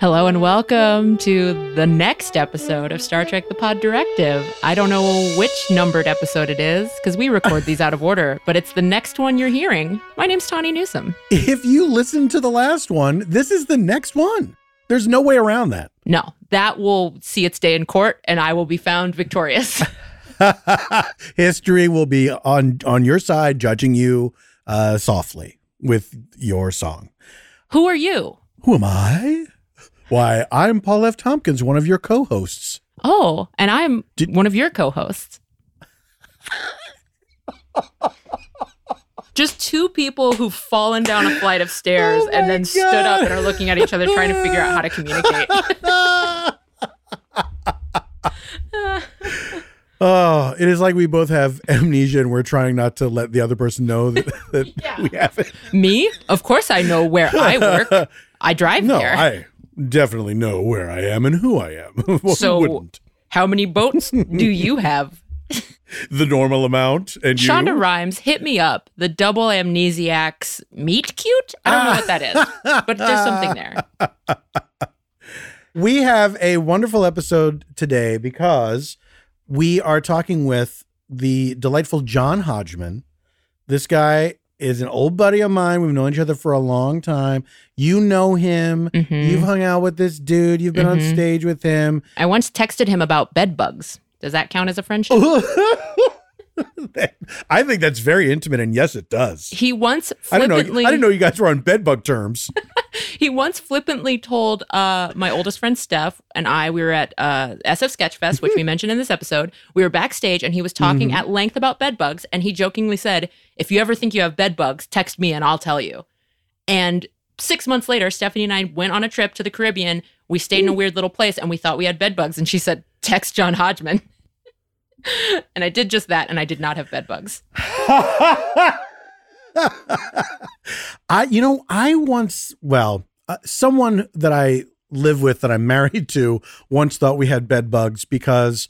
Hello and welcome to the next episode of Star Trek The Pod Directive. I don't know which numbered episode it is because we record these out of order, but it's the next one you're hearing. My name's Tawny Newsome. If you listen to the last one, this is the next one. There's no way around that. No, that will see its day in court and I will be found victorious. History will be on on your side, judging you uh, softly with your song. Who are you? Who am I? Why, I'm Paul F. Tompkins, one of your co-hosts. Oh, and I'm Did- one of your co hosts. Just two people who've fallen down a flight of stairs Oh and my then stood up and are looking at each other trying to figure out how to communicate. Oh, it is like we both have amnesia and we're trying not to let the other person know that, that Yeah. we have it. Me? Of course I know where I work. I drive No, there. I definitely know where I am and who I am. Well, So-? How many boats do you have? The normal amount and you. Shonda Rhimes, hit me up. The double amnesiacs meet cute? I don't know what that is, but there's something there. We have a wonderful episode today because we are talking with the delightful John Hodgman. This guy is an old buddy of mine. We've known each other for a long time. You know him. Mhm. You've hung out with this dude. You've been on Mhm. stage with him. I once texted him about bed bugs. Does that count as a friendship? I think that's very intimate, and yes, it does. He once I didn't know. I didn't know you guys were on bedbug terms. he once flippantly told uh, my oldest friend Steph and I we were at uh, SF Sketchfest, which we mentioned in this episode. We were backstage and he was talking Mm-hmm. at length about bed bugs, and he jokingly said, "If you ever think you have bed bugs, text me and I'll tell you." And six months later, Stephanie and I went on a trip to the Caribbean. We stayed in a weird little place, and we thought we had bed bugs. And she said, "Text John Hodgman." and I did just that, and I did not have bed bugs. I, you know, I once, well, uh, someone that I live with that I'm married to once thought we had bed bugs because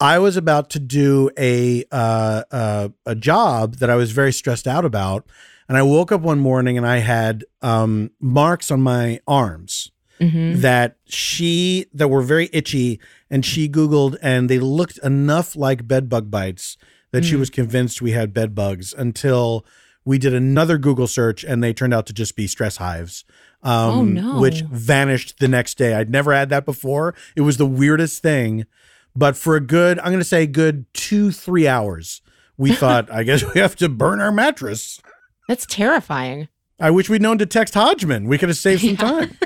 I was about to do a uh, uh, a job that I was very stressed out about, and I woke up one morning and I had um, marks on my arms hmm that she that were very itchy, and she Googled, and they looked enough like bed bug bites that she Mm. was convinced we had bed bugs until we did another Google search, and they turned out to just be stress hives. Um, Oh, no. Which vanished the next day. I'd never had that before. It was the weirdest thing. But for a good, I'm going to say good two, three hours, we thought, I guess we have to burn our mattress. That's terrifying. I wish we'd known to text Hodgman. We could have saved some Yeah. time.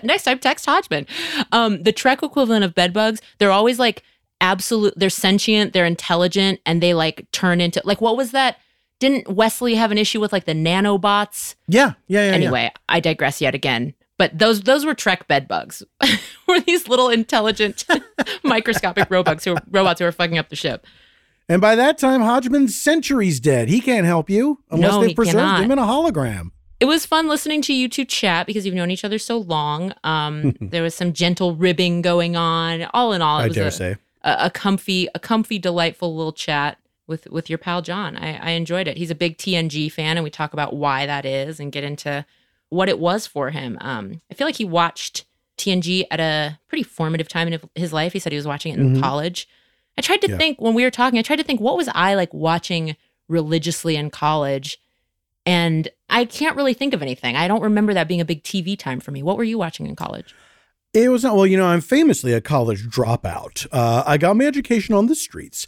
Next time text Hodgman. Um, the Trek equivalent of bed bugs, they're always like absolute. They're sentient. They're intelligent, and they like turn into like what was that? Didn't Wesley have an issue with like the nanobots? Yeah, yeah, yeah. yeah. anyway, I digress yet again. But those those were Trek bed bugs. were these little intelligent microscopic robots who robots who were fucking up the ship? And by that time, Hodgman's century's dead. He can't help you unless No, they've preserved cannot. him in a hologram. It was fun listening to you two chat because you've known each other so long. Um, there was some gentle ribbing going on. All in all, it I was dare a, say. a, a comfy, a comfy, delightful little chat with with your pal John. I, I enjoyed it. He's a big TNG fan, and we talk about why that is and get into what it was for him. Um, I feel like he watched TNG at a pretty formative time in his life. He said he was watching it in Mhm. college. I tried to Yeah. think when we were talking. I tried to think what was I like watching religiously in college. And I can't really think of anything. I don't remember that being a big TV time for me. What were you watching in college? It was not, well, you know, I'm famously a college dropout. Uh, I got my education on the streets.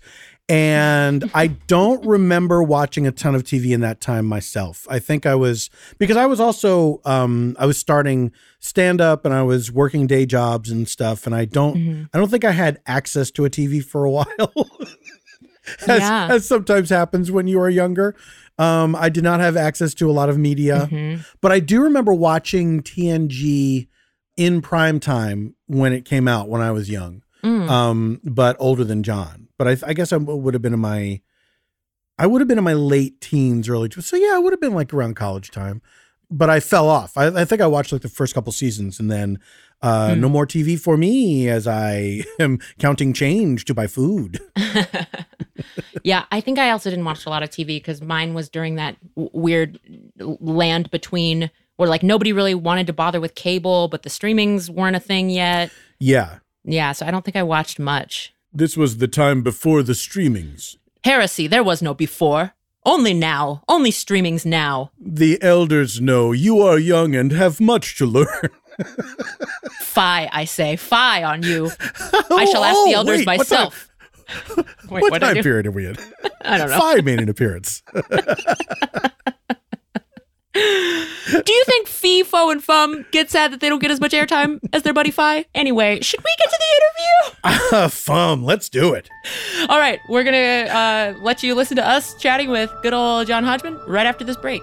And I don't remember watching a ton of TV in that time myself. I think I was, because I was also, um, I was starting stand up and I was working day jobs and stuff. And I don't, Mm-hmm. I don't think I had access to a TV for a while. as, Yeah. as sometimes happens when you are younger. Um, I did not have access to a lot of media, Mhm. but I do remember watching TNG in prime time when it came out when I was young, Mm. um, but older than John. But I, I guess I would have been in my, I would have been in my late teens, early tw- so yeah, I would have been like around college time. But I fell off. I, I think I watched like the first couple seasons, and then uh, Hmm. no more TV for me as I am counting change to buy food. yeah, I think I also didn't watch a lot of TV because mine was during that w- weird land between where like nobody really wanted to bother with cable, but the streamings weren't a thing yet. Yeah, Yeah, so I don't think I watched much. This was the time before the streamings. Heresy, there was no before. Only now. Only streamings now. The elders know you are young and have much to learn. Fie, I say. Fie on you. I shall ask the Oh, elders wait, what time- myself. Wait, what what'd time period are we in? I don't know. Fie made an appearance. Do you think Fee, Fo, and Fum get sad that they don't get as much airtime as their buddy Fi? Anyway, should we get to the interview? Ah, Fum, let's do it. All right, we're going to uh, let you listen to us chatting with good old John Hodgman right after this break.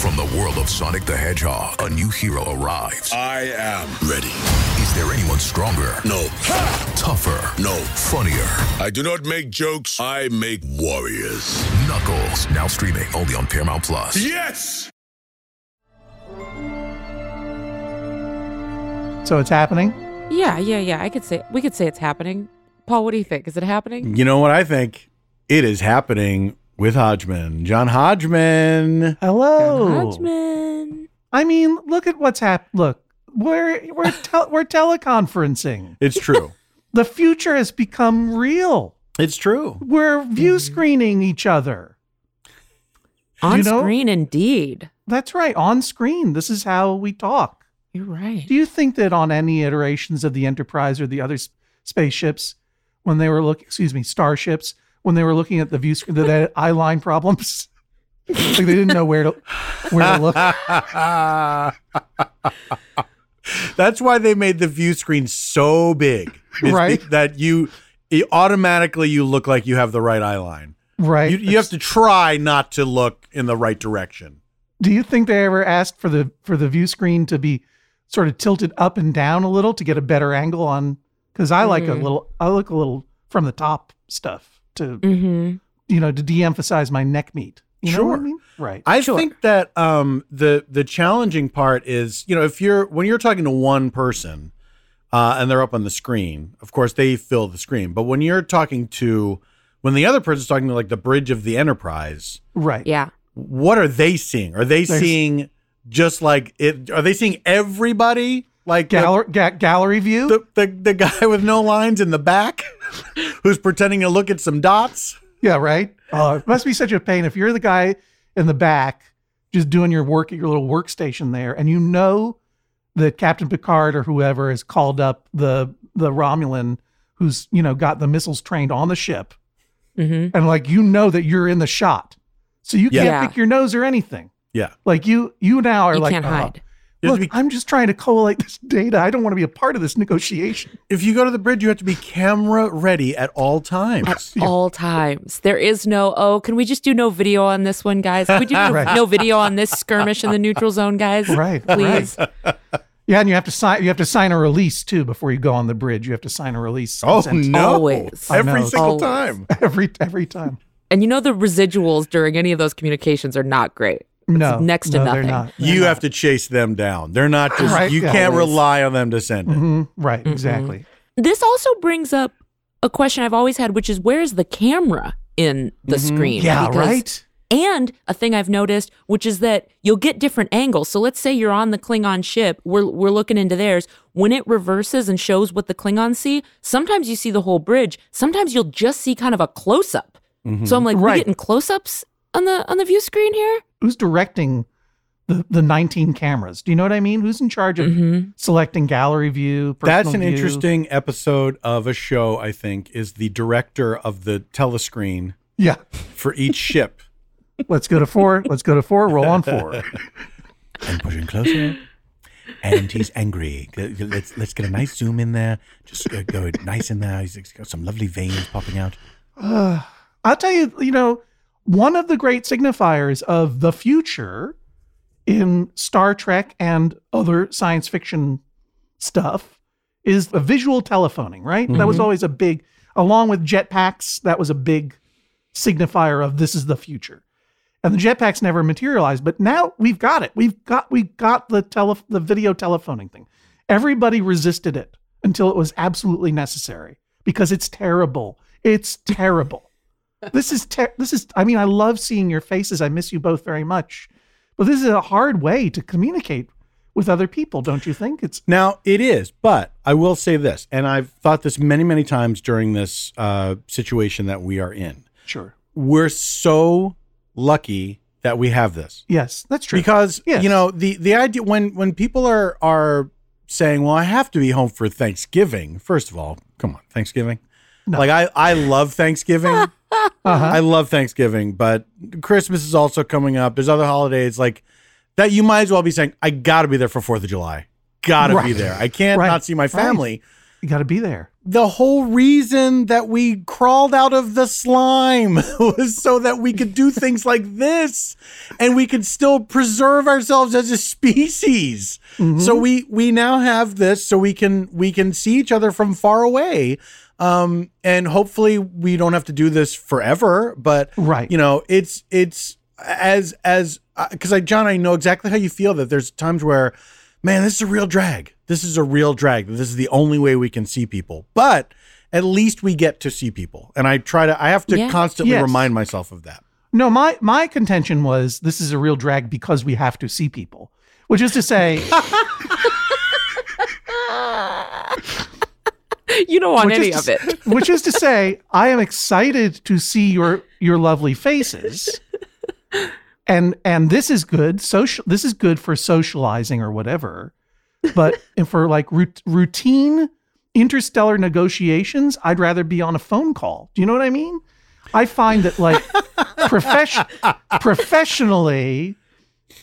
From the world of Sonic the Hedgehog, a new hero arrives. I am ready. Is there anyone stronger? No. Tougher? No. Funnier? I do not make jokes. I make warriors. Knuckles, now streaming only on Paramount Plus. Yes! So it's happening. Yeah, yeah, yeah. I could say we could say it's happening. Paul, what do you think? Is it happening? You know what I think? It is happening with Hodgman. John Hodgman. Hello. John Hodgman. I mean, look at what's happened. Look, we're we're tel- we're teleconferencing. It's true. The future has become real. it's true. We're view mm-hmm. screening each other. On You know- screen, indeed. That's right, on screen. This is how we talk. You're right. Do you think that on any iterations of the Enterprise or the other s- spaceships, when they were looking, excuse me, starships, when they were looking at the view screen, that they had eye line problems? like they didn't know where to where to look. That's why they made the view screen so big. Right. that you it automatically you look like you have the right eye line. Right. You, you have to try not to look in the right direction. Do you think they ever asked for the for the view screen to be sort of tilted up and down a little to get a better angle on? Because I like a Mhm. little, I look a little from the top stuff to Mm-hmm. you know to de-emphasize my neck meat. You know what I Sure. mean? Right. I Sure. think that um, the the challenging part is, you know, if you're when you're talking to one person uh, and they're up on the screen, of course they fill the screen. But when you're talking to when the other person's talking to like the bridge of the Enterprise, right. Yeah. what are they seeing? Are they There's- seeing just like it? Are they seeing everybody like the- ga- gallery view. the, the the guy with no lines in the back, who's pretending to look at some dots? yeah. Right. Oh, it must be such a pain if you're the guy in the back just doing your work at your little workstation there, and you know that Captain Picard or whoever has called up the the Romulan who's you know got the missiles trained on the ship, Mm-hmm. and like you know that you're in the shot, so you can't Yeah. pick your nose or anything. Yeah, Like you you now are You like can't "Oh, hide. You have to Look, be- I'm just trying to collate this data. I don't want to be a part of this negotiation. if you go to the bridge, you have to be camera ready at all times. At all times. There is no, oh, can we just do no video on this one, guys? Can we do no, Right. no video on this skirmish in the neutral zone, guys? Right, Please. Yeah, and you have to sign. You have to sign a release too before you go on the bridge. You have to sign a release. Oh no! Always. I Every know. single Always. time. every every time. And you know the residuals during any of those communications are not great. It's No, next to no, nothing. They're not. They're You not. have to chase them down. They're not just. Right, you yeah. can't Always. rely on them to send it. Mhm, right. Mm-hmm. Exactly. This also brings up a question I've always had, which is where's the camera in the mm-hmm. screen? Yeah. Because- right. And a thing I've noticed, which is that you'll get different angles. So let's say you're on the Klingon ship, we're we're looking into theirs. When it reverses and shows what the Klingons see, sometimes you see the whole bridge. Sometimes you'll just see kind of a close up. Mm-hmm. So I'm like, we Right. getting close ups on the on the view screen here? Who's directing the the 19 cameras? Do you know what I mean? Who's in charge of Mm-hmm. selecting gallery view? That's an view? interesting episode of a show. I think is the director of the telescreen Yeah. for each ship. Let's go to four. Let's go to four. Roll on four. and pushing closer. And he's angry. Let's let's get a nice zoom in there. Just uh, go nice in there. He's got some lovely veins popping out. I'll tell you, you know, one of the great signifiers of the future in Star Trek and other science fiction stuff is a visual telephoning, right? That was mm-hmm. always a big, along with jetpacks, that was a big signifier of this is the future. And the jetpacks never materialized, but now we've got it. We've got we got the tele the video telephoning thing. Everybody resisted it until it was absolutely necessary because it's terrible. It's terrible. This is ter- this is I mean I love seeing your faces. I miss you both very much. But this is a hard way to communicate with other people, don't you think? It's Now it is, but I will say this, and I've thought this many, many times during this uh, situation that we are in. sure. We're so lucky that we have this. Yes, that's true. because Yes. you know the the idea when when people are are saying well i have to be home for thanksgiving first of all come on thanksgiving like i i love thanksgiving uh-huh. i love thanksgiving but christmas is also coming up there's other holidays like that you might as well be saying i gotta be there for fourth of july gotta be there i can't Right. not see my Right. family you got to be there. the whole reason that we crawled out of the slime was so that we could do things like this and we could still preserve ourselves as a species. So we we now have this so we can we can see each other from far away. Um and hopefully we don't have to do this forever, but Right. you know, it's it's as as because I John I know exactly how you feel that there's times where man, this is a real drag. This is a real drag. This is the only way we can see people. But at least we get to see people. And I try to I have to Yeah. constantly Yes. remind myself of that. No, my my contention was this is a real drag because we have to see people, which is to say, You don't want Which any to of it. which is to say, I am excited to see your your lovely faces, and and this is good. Social, this is good for socializing or whatever, but for like routine interstellar negotiations, I'd rather be on a phone call. Do you know what I mean? I find that like profession professionally.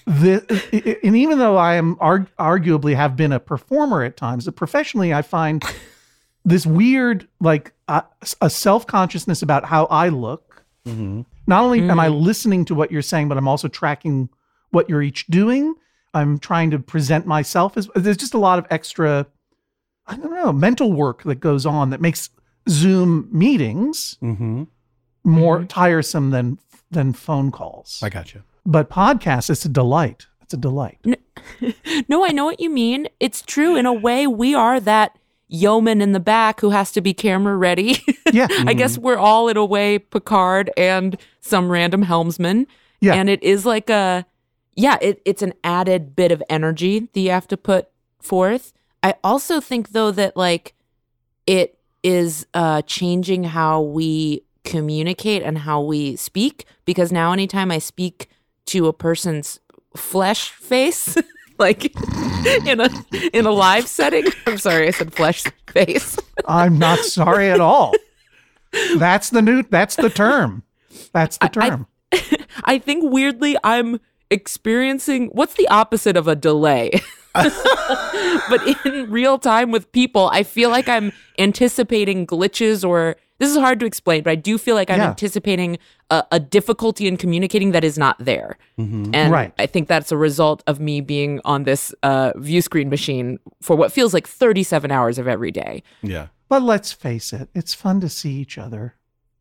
The, and even though I am arg- arguably have been a performer at times, professionally I find this weird like uh, a self-consciousness about how I look. Not only am I listening to what you're saying, but I'm also tracking what you're each doing. I'm trying to present myself as there's just a lot of extra I don't know, mental work that goes on that makes Zoom meetings Mm-hmm. more tiresome than than phone calls. I got you. but podcasts, it's a delight. It's a delight. No, I know what you mean. It's true. In a way, we are that yeoman in the back who has to be camera ready. Yeah. I guess we're all in a way Picard and some random helmsman. Yeah. And it is like a, yeah, it, it's an added bit of energy that you have to put forth. I also think, though, that like it is uh, changing how we communicate and how we speak because now anytime I speak to a person's flesh face, like in a in a live setting, I'm sorry, I said flesh face. I'm not sorry at all. That's the new that's the term. That's the I- term. I think weirdly I'm experiencing what's the opposite of a delay? but in real time with people, I feel like I'm anticipating glitches or this is hard to explain, but I do feel like I'm Yeah. anticipating a, a difficulty in communicating that is not there. Mhm. And Right. I think that's a result of me being on this uh, view screen machine for what feels like 37 hours of every day. Yeah. But let's face it, it's fun to see each other.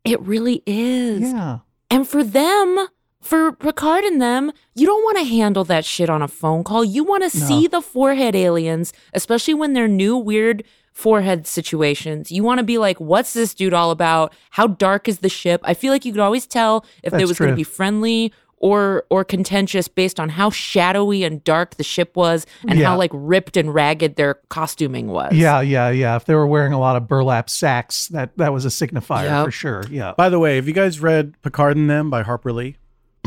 It really is. Yeah. And for them, for Picard and them, you don't want to handle that shit on a phone call. You want to No. see the forehead aliens, especially when they're new, weird forehead situations. You want to be like, what's this dude all about? How dark is the ship? I feel like you could always tell if it was going to be friendly or or contentious based on how shadowy and dark the ship was and Yeah. how like ripped and ragged their costuming was. Yeah, yeah, yeah. If they were wearing a lot of burlap sacks, that that was a signifier Yep. for sure. Yeah. By the way, have you guys read Picard and Them by Harper Lee?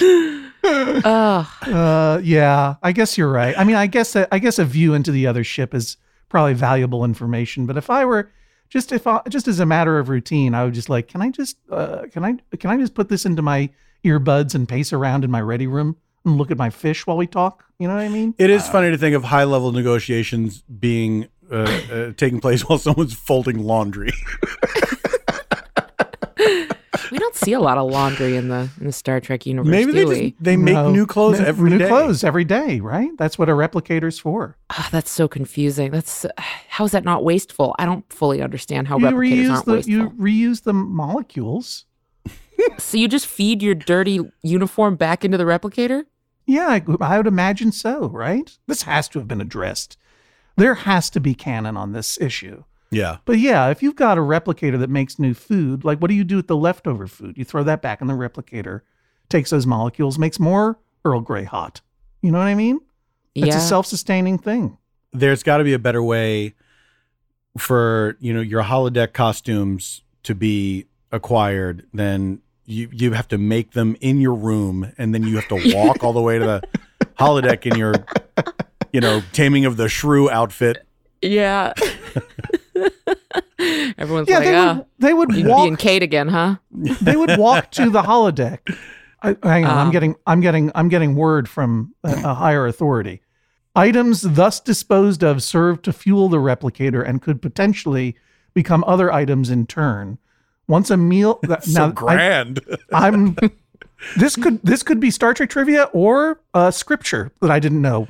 Ugh. Uh, yeah, I guess you're right. I mean, I guess that, I guess a view into the other ship is probably valuable information. But if I were just if I, just as a matter of routine, I would just like, can I just uh, can I can I just put this into my earbuds and pace around in my ready room and look at my fish while we talk? You know what I mean? It is funny to think of high level negotiations being uh, uh, taking place while someone's folding laundry. We don't see a lot of laundry in the in the Star Trek universe. Maybe they do just they make No. new clothes New- every new day. clothes every day, right? That's what a replicator's for. Ah, that's so confusing. That's how is that not wasteful? I don't fully understand how you replicators reuse aren't the wasteful. you reuse the molecules. So you just feed your dirty uniform back into the replicator? Yeah, I, I would imagine so, right? This has to have been addressed. There has to be canon on this issue. Yeah. But yeah, if you've got a replicator that makes new food, like what do you do with the leftover food? You throw that back in the replicator, takes those molecules, makes more Earl Grey hot. You know what I mean? It's yeah. a self-sustaining thing. There's got to be a better way for you know your holodeck costumes to be acquired than you you have to make them in your room and then you have to walk all the way to the holodeck in your you know taming of the shrew outfit yeah. Everyone's Yeah, like, they ah, would they would you walk being Kate again, huh? they would walk to the holodeck. I, hang on, I'm Um. getting, I'm getting, I'm getting word from a, a higher authority. Items thus disposed of serve to fuel the replicator and could potentially become other items in turn. Once a meal, that, so now, I, grand I'm. This could this could be Star Trek trivia or uh, scripture that I didn't know.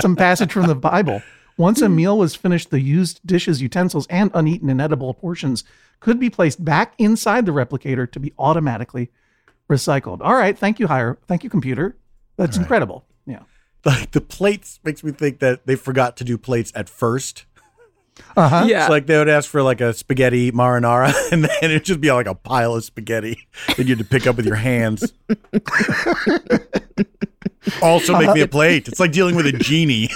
Some passage from the Bible. Once a hmm. meal was finished, the used dishes, utensils, and uneaten and edible portions could be placed back inside the replicator to be automatically recycled. All right, thank you, hire, thank you, computer. That's incredible. Yeah. like the plates makes me think that they forgot to do plates at first Uh huh. Yeah. It's like they would ask for like a spaghetti marinara, and then it'd just be like a pile of spaghetti that you had to pick up with your hands. also, make me a plate. It's like dealing with a genie.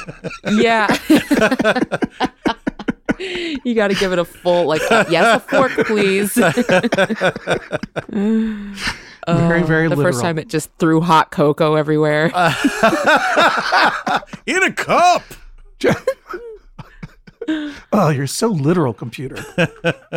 Yeah. you got to give it a full, like, yes, a fork, please. Very, very the literal. first time it just threw hot cocoa everywhere. In a cup. Oh, you're so literal, computer.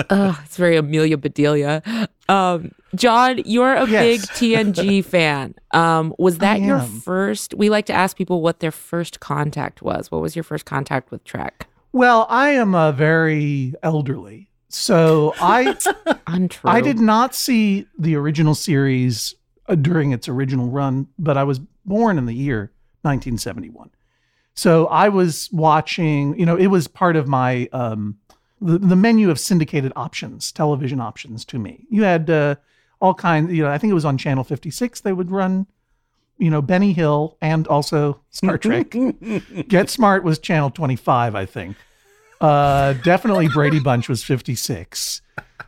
oh, it's very Amelia Bedelia. Um, John, you're a Yes. big TNG fan. Um, was that your first? We like to ask people what their first contact was. What was your first contact with Trek? Well, I am a very elderly, so I Untrue. I did not see the original series uh, during its original run, but I was born in the year 1971. So I was watching, you know, it was part of my um the, the menu of syndicated options, television options to me. You had uh, all kinds, you know, I think it was on channel 56 they would run you know, Benny Hill and also Star Trek. Get Smart was channel 25, I think. Uh, definitely Brady Bunch was 56.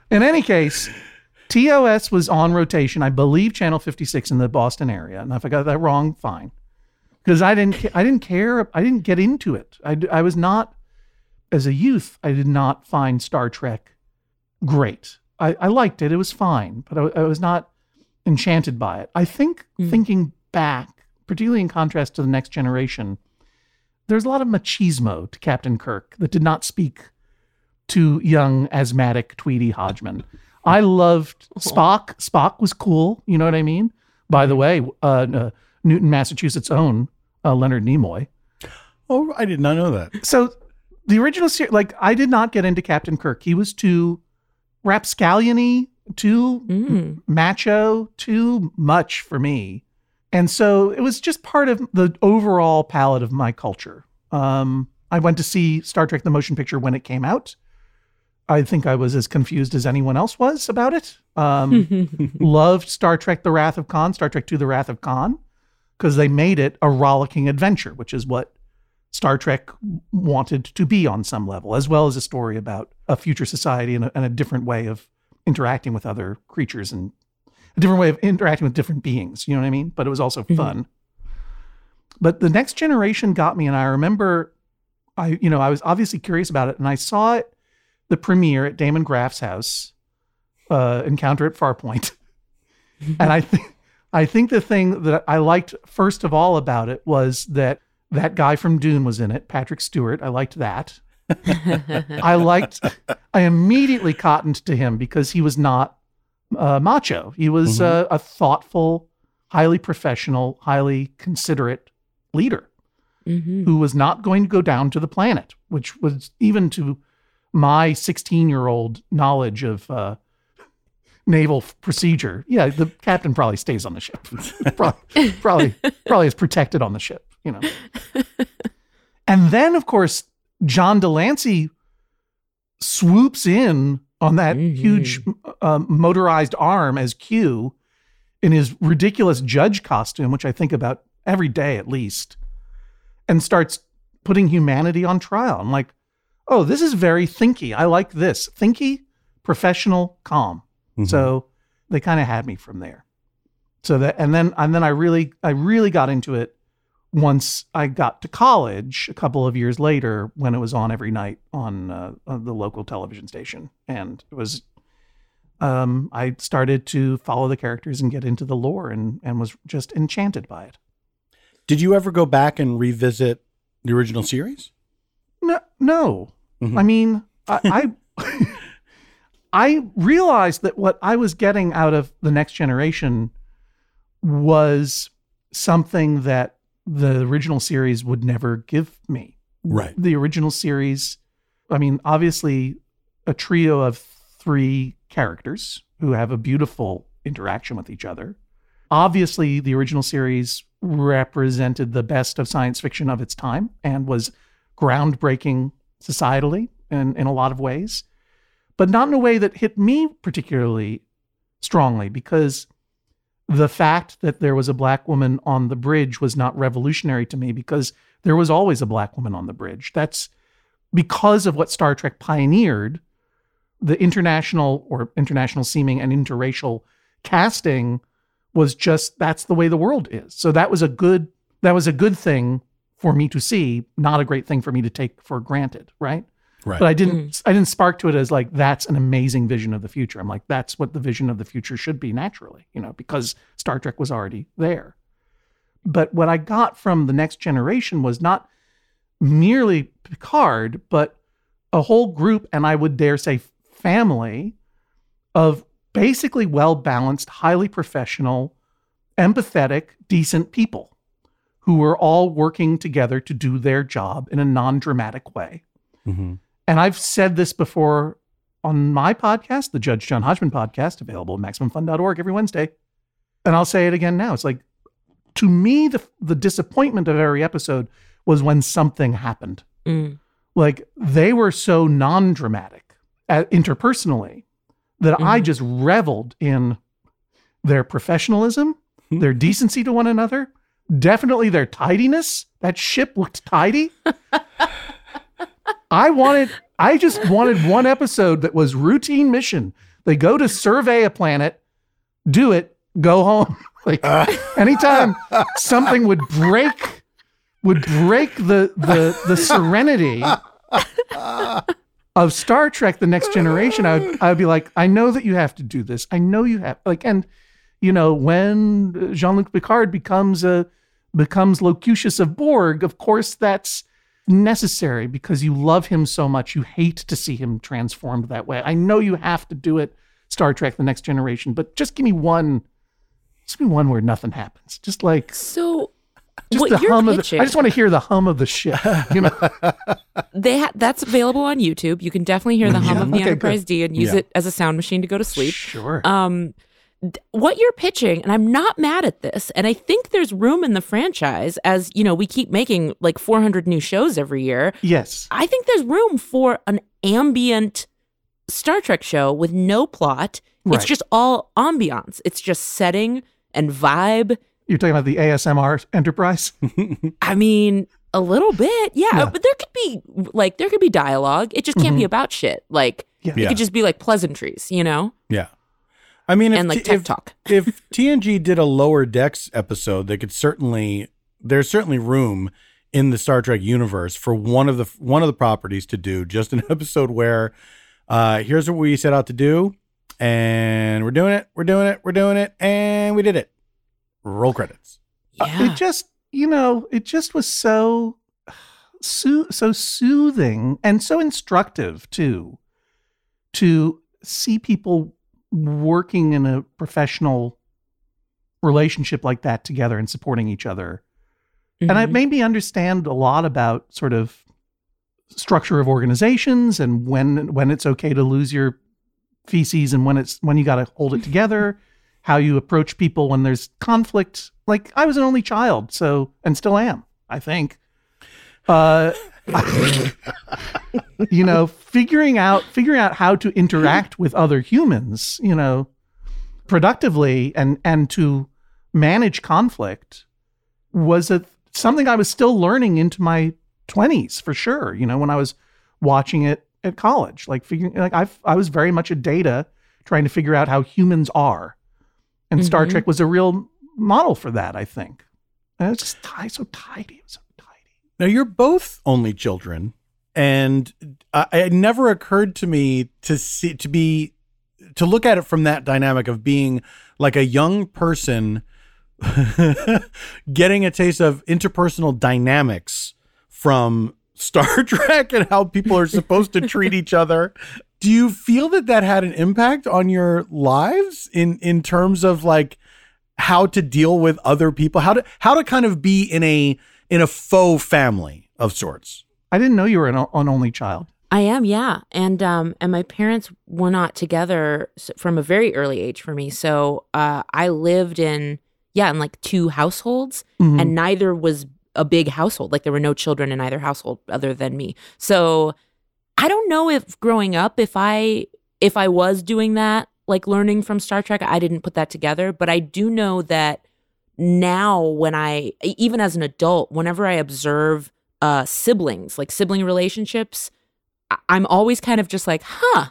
In any case, TOS was on rotation, I believe channel 56 in the Boston area. And if I got that wrong, fine. Because I didn't, I didn't care. I didn't get into it. I I was not, as a youth, I did not find Star Trek great. I, I liked it. It was fine, but I, I was not enchanted by it. I think thinking back, particularly in contrast to the next generation, there's a lot of machismo to Captain Kirk that did not speak to young asthmatic Tweety Hodgman. I loved Spock. Spock was cool. You know what I mean? By the way, uh, uh, Newton, Massachusetts' own uh, Leonard Nimoy. Oh, I did not know that. So the original series, like I did not get into Captain Kirk. He was too rapscallion too Mm. macho, too much for me. And so it was just part of the overall palette of my culture. Um, I went to see Star Trek the motion picture when it came out. I think I was as confused as anyone else was about it. Um, loved Star Trek The Wrath of Khan, Star Trek II The Wrath of Khan, because they made it a rollicking adventure, which is what Star Trek wanted to be on some level, as well as a story about a future society and a, and a different way of interacting with other creatures and a different way of interacting with different beings. You know what I mean? But it was also fun. But the next generation got me, and I remember, I you know I was obviously curious about it, and I saw it the premiere at Damon Graff's house, uh, Encounter at Farpoint, and I think I think the thing that I liked first of all about it was that that guy from Dune was in it, Patrick Stewart. I liked that. I liked. I immediately cottoned to him because he was not uh, macho. He was Mhm. uh, a thoughtful, highly professional, highly considerate leader Mhm. who was not going to go down to the planet, which was even to my 16 year old knowledge of uh, naval procedure. Yeah, the captain probably stays on the ship. probably, probably, probably is protected on the ship, you know. and then, of course, John de Lancie swoops in on that huge um, motorized arm as Q in his ridiculous judge costume, which I think about every day at least, and starts putting humanity on trial. I'm like, oh, this is very thinky. I like this. Thinky, professional, calm. So they kind of had me from there. So that and then and then I really I really got into it once I got to college a couple of years later when it was on every night on, uh, on the local television station and it was um, I started to follow the characters and get into the lore and and was just enchanted by it. Did you ever go back and revisit the original series? No, no. Mhm. I mean, I, I I realized that what I was getting out of the next generation was something that the original series would never give me. Right. The original series, I mean, obviously a trio of three characters who have a beautiful interaction with each other. Obviously, the original series represented the best of science fiction of its time and was groundbreaking societally in, in a lot of ways, but not in a way that hit me particularly strongly because the fact that there was a black woman on the bridge was not revolutionary to me because there was always a black woman on the bridge. That's because of what Star Trek pioneered the international or international seeming and interracial casting was just that's the way the world is. So that was a good that was a good thing for me to see, not a great thing for me to take for granted, right? Right. But I didn't I didn't spark to it as like that's an amazing vision of the future. I'm like that's what the vision of the future should be naturally, you know, because Star Trek was already there. But what I got from the next generation was not merely Picard, but a whole group, and I would dare say family, of basically well balanced, highly professional, empathetic, decent people who were all working together to do their job in a non dramatic way. Mhm. And I've said this before on my podcast, the Judge John Hodgman podcast, available at MaximumFun.org every Wednesday. And I'll say it again now. It's like, to me, the, the disappointment of every episode was when something happened. Mm. Like they were so non dramatic uh, interpersonally that I Mhm. just reveled in their professionalism, their decency to one another, definitely their tidiness. That ship looked tidy. I wanted, I just wanted one episode that was routine mission. They go to survey a planet, do it, go home. Like uh. anytime something would break, would break the the the serenity of Star Trek: The Next Generation, I would, I would be like, I know that you have to do this. I know you have like, and you know, when Jean Luc Picard becomes a becomes Locutus of Borg, of course that's necessary because you love him so much. You hate to see him transformed that way. I know you have to do it, Star Trek: The Next Generation, but just give me one, just give me one where nothing happens. Just like So just the hum of. The, pitching- I just want to hear the hum of the ship. You know, they ha- that's available on YouTube. You can definitely hear the hum Yeah. of the Okay, good. Enterprise D and use Yeah. it as a sound machine to go to sleep. sure. Um, what you're pitching, and I'm not mad at this, and I think there's room in the franchise as you know we keep making like 400 new shows every year. yes. I think there's room for an ambient Star Trek show with no plot. Right. It's just all ambiance. It's just setting and vibe. You're talking about the ASMR Enterprise. I mean, a little bit, yeah, Yeah. But there could be like there could be dialogue. It just can't be mm-hmm. about shit. Like Yeah. it Yeah. could just be like pleasantries, you know, Yeah. I mean, if, and like T- tech if, talk. if TNG did a lower decks episode, they could certainly there's certainly room in the Star Trek universe for one of the one of the properties to do just an episode where uh here's what we set out to do and we're doing it, we're doing it, we're doing it, and we did it. Roll credits. Uh, Yeah. It just, you know, it just was so, so, so soothing and so instructive too, to see people working in a professional relationship like that together and supporting each other. And it made me understand a lot about sort of structure of organizations and when when it's okay to lose your feces and when it's when you got to hold it together, how you approach people when there's conflict. Like I was an only child, so and still am, I think. Uh you know, figuring out figuring out how to interact with other humans, you know, productively and and to manage conflict was a something I was still learning into my 20s for sure, you know, when I was watching it at college. Like figuring like I I was very much a data trying to figure out how humans are. And Star Mhm. Trek was a real model for that, I think. And it's just ti- so tidy, it was so tidy. Now you're both only children, and I, it never occurred to me to see to be to look at it from that dynamic of being like a young person getting a taste of interpersonal dynamics from Star Trek and how people are supposed to treat each other. Do you feel that that had an impact on your lives in in terms of like how to deal with other people, how to how to kind of be in a in a faux family of sorts? I didn't know you were an, an only child. I am, yeah, and um, and my parents were not together from a very early age for me. So uh, I lived in yeah, in like two households, Mhm. and neither was a big household. Like there were no children in either household other than me. So I don't know if growing up, if I if I was doing that, like learning from Star Trek, I didn't put that together. But I do know that now, when I even as an adult, whenever I observe uh, siblings, like sibling relationships, I'm always kind of just like, huh,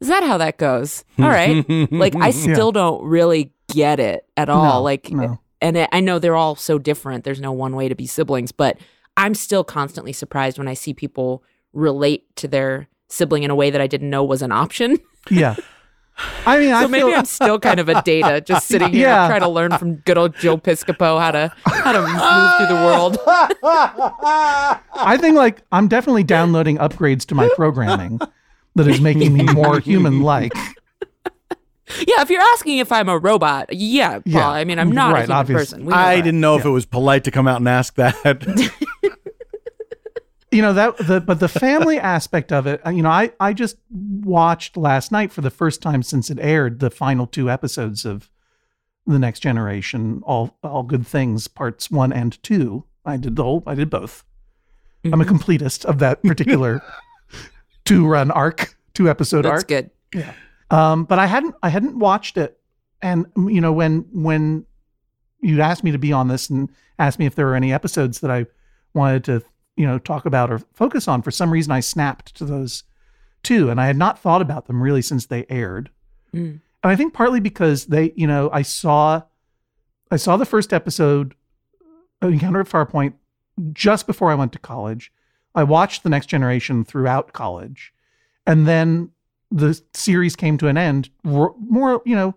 is that how that goes? All right. like I still don't really get it at all. No, like, no. and I know they're all so different. There's no one way to be siblings, but I'm still constantly surprised when I see people relate to their sibling in a way that I didn't know was an option. Yeah. I mean, I so maybe feel, I'm still kind of a data, just sitting here Yeah. trying to learn from good old Joe Piscopo how to how to move through the world. I think like I'm definitely downloading upgrades to my programming that is making me more human like. Yeah, if you're asking if I'm a robot, yeah, Paul. Yeah. I mean, I'm not a Right, human obvious- person. We I didn't know if it was polite to come out and ask that. you know that the but the family aspect of it uh, you know i i just watched last night for the first time since it aired the final two episodes of the next generation all all good things parts one and two i did the whole i did both i'm a Mm-hmm. completist of that particular two run arc two episode arc. That's arc good. Yeah um, but I hadn't I hadn't watched it, and mm, you know when when you'd asked me to be on this and asked me if there were any episodes that I wanted to you know talk about or focus on, for some reason I snapped to those two, and I had not thought about them really since they aired, Mm. and I think partly because they you know I saw I saw the first episode of Encounter at Farpoint just before I went to college. I watched the Next Generation throughout college, and then the series came to an end more, you know,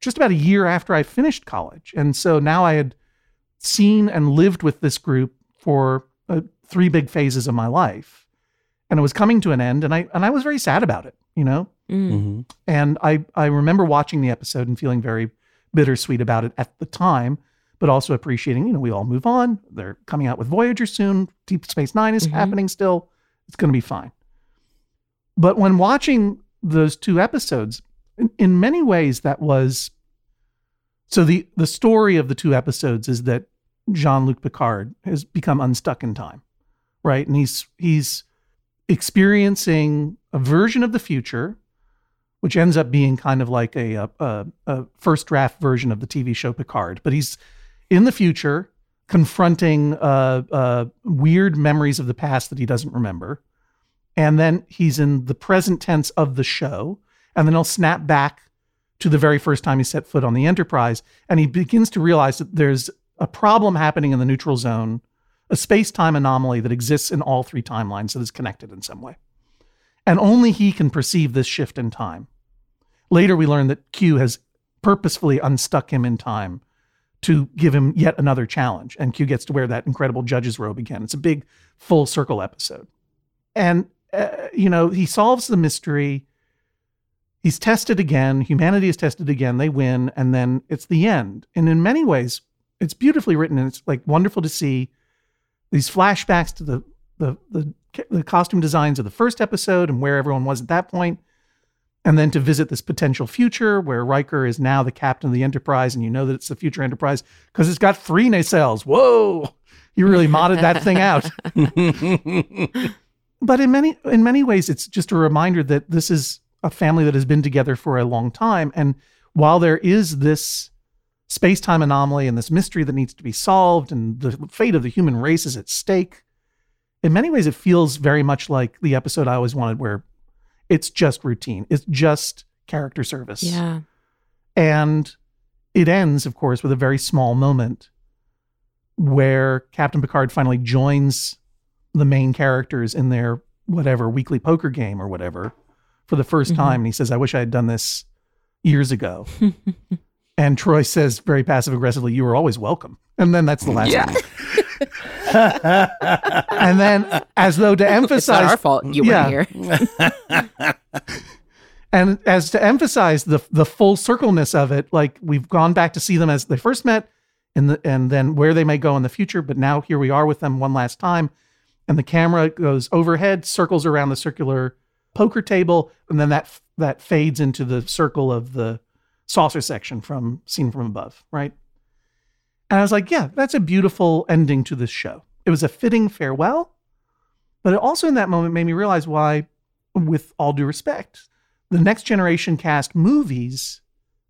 just about a year after I finished college. And so now I had seen and lived with this group for uh, three big phases of my life. And it was coming to an end and I and I was very sad about it, you know? Mm. Mhm. And I I remember watching the episode and feeling very bittersweet about it at the time, but also appreciating, you know, we all move on. They're coming out with Voyager soon. Deep Space Nine is Mhm. happening still. It's going to be fine. But when watching those two episodes, in, in many ways, that was so the the story of the two episodes is that Jean Luc Picard has become unstuck in time, right? And he's he's experiencing a version of the future, which ends up being kind of like a, a, a, first draft version of the TV show Picard. But he's in the future confronting uh, uh, weird memories of the past that he doesn't remember. And then he's in the present tense of the show. And then he'll snap back to the very first time he set foot on the Enterprise. And he begins to realize that there's a problem happening in the neutral zone, a space time anomaly that exists in all three timelines that is connected in some way. And only he can perceive this shift in time. Later, we learn that Q has purposefully unstuck him in time to give him yet another challenge. And Q gets to wear that incredible judge's robe again. It's a big full circle episode. And, uh, you know, he solves the mystery. He's tested again. Humanity is tested again. They win. And then it's the end. And in many ways, it's beautifully written and it's like wonderful to see these flashbacks to the, the, the, the costume designs of the first episode and where everyone was at that point and then to visit this potential future where Riker is now the captain of the Enterprise, and you know that it's the future Enterprise because it's got three nacelles. Whoa, you really modded that thing out. but in many in many ways, it's just a reminder that this is a family that has been together for a long time, and while there is this space time anomaly and this mystery that needs to be solved, and the fate of the human race is at stake. In many ways, it feels very much like the episode I always wanted, where it's just routine. It's just character service. Yeah. And it ends, of course, with a very small moment where Captain Picard finally joins the main characters in their whatever weekly poker game or whatever for the 1st Mhm. time. And he says, I wish I had done this years ago. and Troi says very passive aggressively, You are always welcome. And then that's the last Yeah. one. and then, as though to It's not emphasize, our fault you Yeah. weren't here. and as to emphasize the the full circleness of it, like we've gone back to see them as they first met, and the and then where they may go in the future. But now here we are with them one last time, and the camera goes overhead, circles around the circular poker table, and then that that fades into the circle of the saucer section from seen from above, right? And I was like, yeah, that's a beautiful ending to this show. It was a fitting farewell, but it also in that moment made me realize why, with all due respect, the next generation cast movies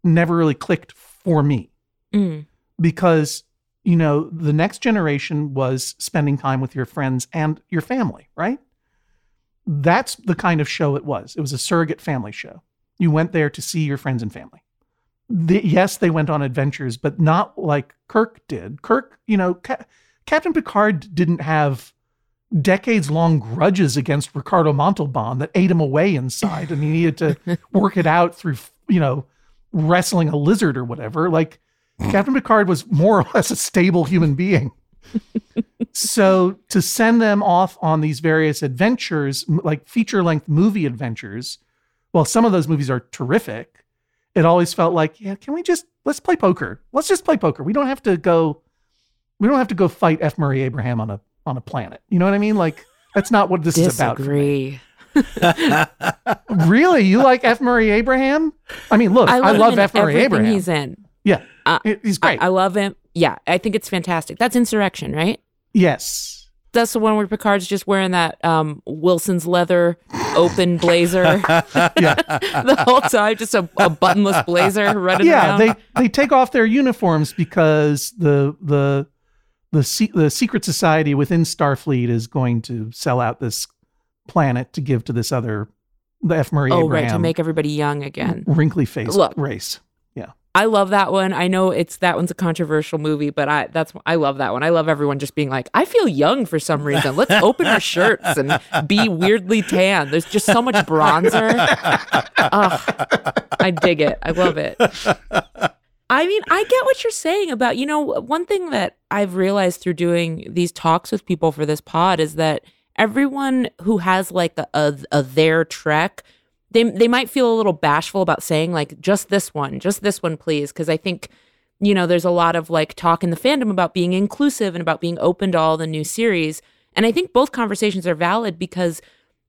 never really clicked for me Mm. because you know the next generation was spending time with your friends and your family right that's the kind of show it was it was a surrogate family show you went there to see your friends and family the, yes they went on adventures but not like kirk did kirk you know Ca- captain picard didn't have decades long grudges against ricardo montalban that ate him away inside and he needed to work it out through you know wrestling a lizard or whatever like Captain Picard was more or less a stable human being. so to send them off on these various adventures, like feature length movie adventures, well, some of those movies are terrific. It always felt like, yeah, can we just let's play poker? Let's just play poker. We don't have to go. We don't have to go fight F. Murray Abraham on a on a planet. You know what I mean? Like that's not what this is about. Disagree. Really, you like F. Murray Abraham? I mean, look, I love in F. Murray Abraham. He's in. yeah, Uh, he's I, great. I love him. Yeah, I think it's fantastic. That's Insurrection, right? yes. That's the one where Picard's just wearing that um, Wilson's leather open blazer the whole time, just a, a buttonless blazer running yeah, around. they they take off their uniforms because the the the se- the secret society within Starfleet is going to sell out this planet to give to this other the F. Murray oh, Abraham right, to make everybody young again. wrinkly face Look. race. I love that one. I know it's that one's a controversial movie, but I that's I love that one. I love everyone just being like, I feel young for some reason. Let's open our shirts and be weirdly tan. There's just so much bronzer. Ugh, I dig it. I love it. I mean, I get what you're saying about, you know, one thing that I've realized through doing these talks with people for this pod is that everyone who has like a, a, a their trek, they they might feel a little bashful about saying like just this one, just this one, please, because I think you know, there's a lot of like talk in the fandom about being inclusive and about being open to all the new series. And I think both conversations are valid because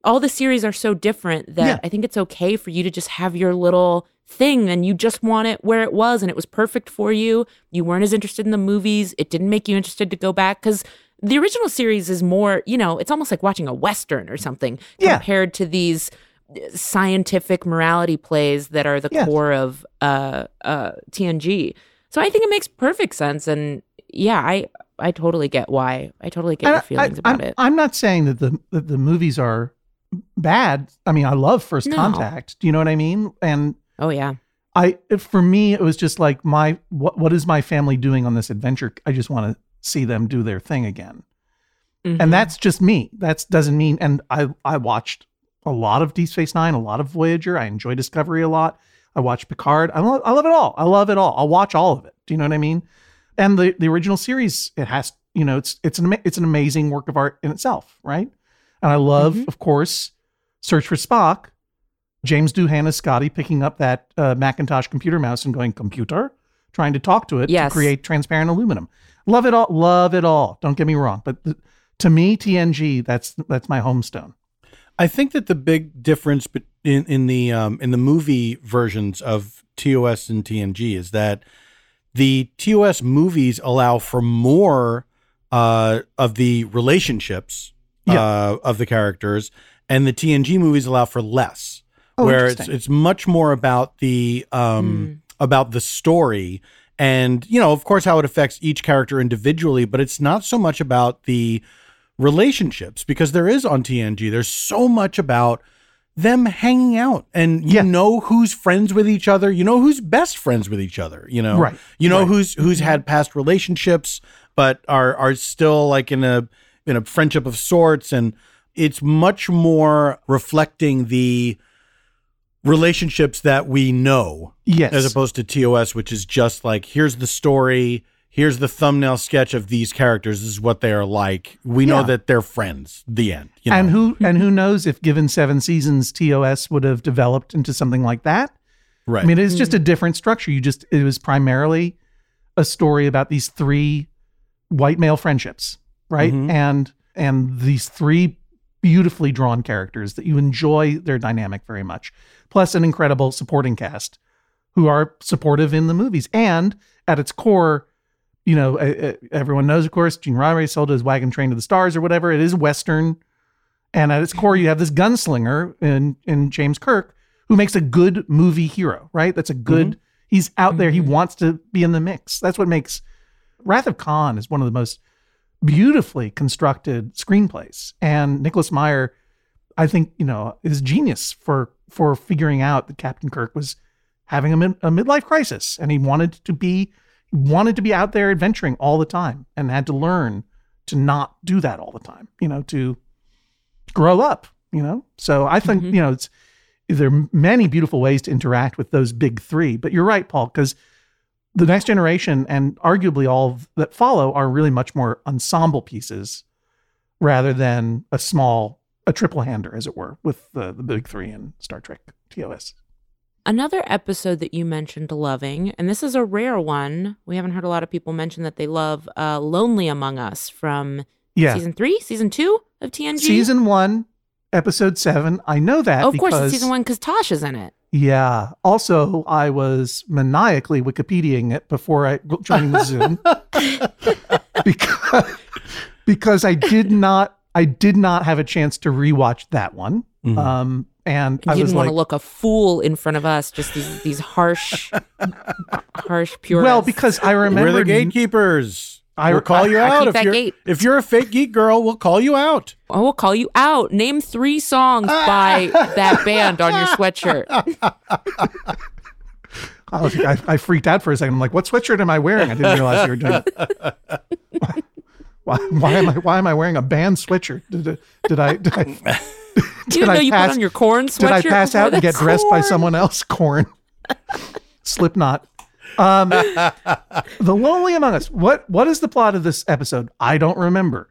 all the series are so different that Yeah. I think it's okay for you to just have your little thing and you just want it where it was and it was perfect for you. You weren't as interested in the movies. It didn't make you interested to go back because the original series is more, you know, it's almost like watching a Western or something Yeah. compared to these scientific morality plays that are the Yes. core of uh, uh, TNG. So I think it makes perfect sense. And yeah, I, I totally get why. I totally get And your feelings I, about I'm, it. I'm not saying that the that the movies are bad. I mean, I love First No. Contact. Do you know what I mean? And oh, yeah. I for me it was just like my what what is my family doing on this adventure? I just want to see them do their thing again. Mhm. And that's just me. That doesn't mean and I I watched a lot of Deep Space 9, a lot of Voyager. I enjoy Discovery a lot. I watch Picard. I love I love it all. I love it all. I'll watch all of it. Do you know what I mean? And the the original series it has, you know, it's it's an it's an amazing work of art in itself, right? And I love Mhm. of course Search for Spock. James Doohan as Scotty picking up that uh, Macintosh computer mouse and going computer, trying to talk to it Yes. to create transparent aluminum. Love it all. Love it all. Don't get me wrong, but the, to me, TNG that's that's my homestone. I think that the big difference in in the um, in the movie versions of TOS and TNG is that the TOS movies allow for more uh, of the relationships Yeah. uh, of the characters, and the TNG movies allow for less. Oh, where it's it's much more about the um, about the story and you know of course how it affects each character individually but it's not so much about the relationships because there is on TNG there's so much about them hanging out and you Yeah. know who's friends with each other you know who's best friends with each other you know Right, you know right. who's who's mm-hmm. had past relationships but are are still like in a in a friendship of sorts and it's much more reflecting the relationships that we know Yes. as opposed to TOS, which is just like here's the story, here's the thumbnail sketch of these characters. This is what they are like. We know Yeah. that they're friends. The end. You know? and who and who knows if given seven seasons, TOS would have developed into something like that. right? I mean, it's just a different structure. You just it was primarily a story about these three white male friendships, right? Mhm. And and these three beautifully drawn characters that you enjoy their dynamic very much, plus an incredible supporting cast who are supportive in the movies. And at its core, you know, uh, everyone knows, of course, Gene Roddenberry sold his wagon train to the stars or whatever. It is Western. And at its core, you have this gunslinger in, in James Kirk who makes a good movie hero, right? That's a good, he's out there. He wants to be in the mix. That's what makes Wrath of Khan is one of the most beautifully constructed screenplays. And Nicholas Meyer, I think, you know, is genius for for figuring out that Captain Kirk was having a, mid, a midlife crisis and he wanted to be wanted to be out there adventuring all the time and had to learn to not do that all the time, you know, to grow up, you know? So I think, mm-hmm. you know, it's there are many beautiful ways to interact with those big three. But you're right, Paul, because the next generation and arguably all that follow are really much more ensemble pieces rather than a small, a triple hander, as it were, with the, the big three in Star Trek TOS. Another episode that you mentioned loving, and this is a rare one. We haven't heard a lot of people mention that they love uh, Lonely Among Us from Yeah. season three, season two of TNG. Season one, episode seven. I know that. Oh, of course, it's season one because Tosh is in it. Yeah. Also, I was maniacally Wikipediaing it before I joining the Zoom because because I did not I did not have a chance to rewatch that one. Mhm. Um, and You I was didn't want like, to look a fool in front of us, just these these harsh, harsh purists. well, because I remember We're the gatekeepers. I- we'll call you I out if you're gate. if you're a fake geek girl. We'll call you out. Oh, I will call you out. Name three songs by that band on your sweatshirt. I, was- I, I freaked out for a second. I'm like, what sweatshirt am I wearing? I didn't realize you were doing. Why, why, why am I why am I wearing a band sweatshirt? Did, did I did I Do you Did know I you pass- put on your corn sweatshirt? Did I pass out and get this? dressed by someone else? Corn. Slipknot. Um, the Lonely Among Us. What what is the plot of this episode? I don't remember.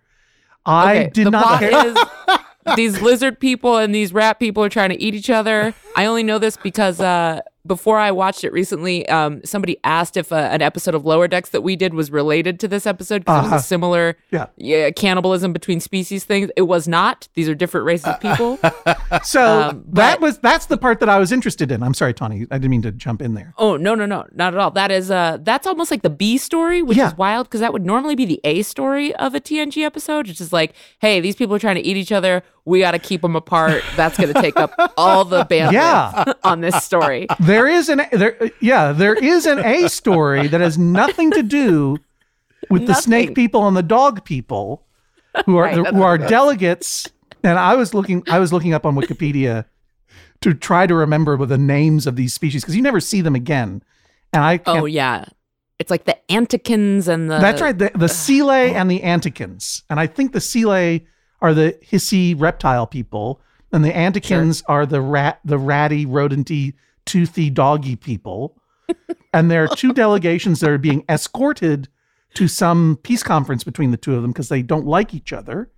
I Okay, did the not plot these lizard people and these rat people are trying to eat each other. I only know this because uh, before I watched it recently, um, somebody asked if uh, an episode of Lower Decks that we did was related to this episode because it Uh-huh. was a similar Yeah. cannibalism between species thing. It was not. These are different races of people. So Um, that was that's the part that I was interested in. I'm sorry, Tawny. I didn't mean to jump in there. Oh no no no not at all. That is uh that's almost like the B story, which Yeah. is wild because that would normally be the A story of a TNG episode. which is like, hey, these people are trying to eat each other. We got to keep them apart. That's going to take up all the bandwidth Yeah. on this story. There is an there yeah, there is an A story that has nothing to do with the snake people and the dog people who are Right, who are is. delegates. And I was looking I was looking up on Wikipedia to try to remember the names of these species because you never see them again. And I Oh yeah, it's like the Anticans and the. That's right. The, the Selay and the Anticans. And I think the Selay are the hissy reptile people, and the Anticans are the rat, the ratty, rodenty, toothy, doggy people. and there are two delegations that are being escorted to some peace conference between the two of them because they don't like each other.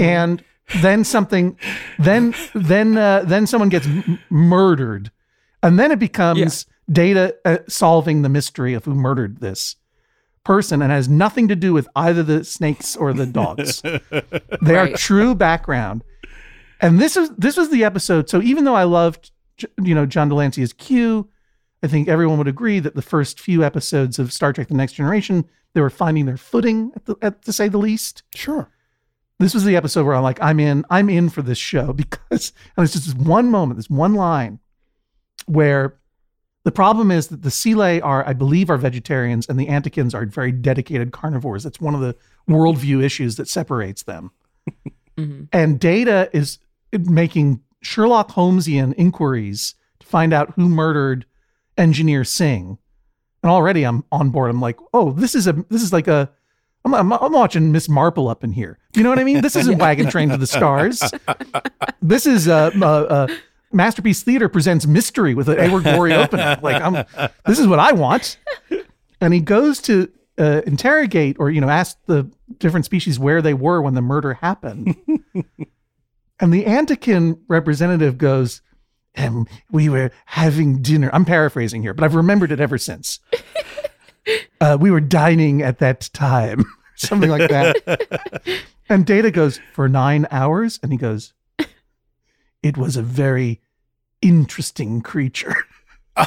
And then something, then then uh, then someone gets m- murdered, and then it becomes Data uh, solving the mystery of who murdered this person, and has nothing to do with either the snakes or the dogs. they are true background, and this is this was the episode. So even though I loved, you know, John de Lancie as Q, I think everyone would agree that the first few episodes of Star Trek: The Next Generation they were finding their footing, at the, at, to say the least Sure. this was the episode where I'm like, I'm in, I'm in for this show because and it's just this one moment, this one line where the problem is that the Selay are, I believe, are vegetarians and the Anticans are very dedicated carnivores. That's one of the worldview issues that separates them. Mhm. And Data is making Sherlock Holmesian inquiries to find out who murdered Engineer Singh. And already I'm on board. I'm like, oh, this is a this is like a I'm, I'm, I'm watching Miss Marple up in here. You know what I mean? This isn't Wagon Train to the Stars. This is uh, uh, uh, Masterpiece Theater presents Mystery with an Edward Gorey opening. Like, I'm, this is what I want. And he goes to uh, interrogate or, you know, ask the different species where they were when the murder happened. and the Antican representative goes, um, we were having dinner. I'm paraphrasing here, but I've remembered it ever since. Uh, we were dining at that time, something like that. and Data goes, for nine hours? And he goes, it was a very interesting creature.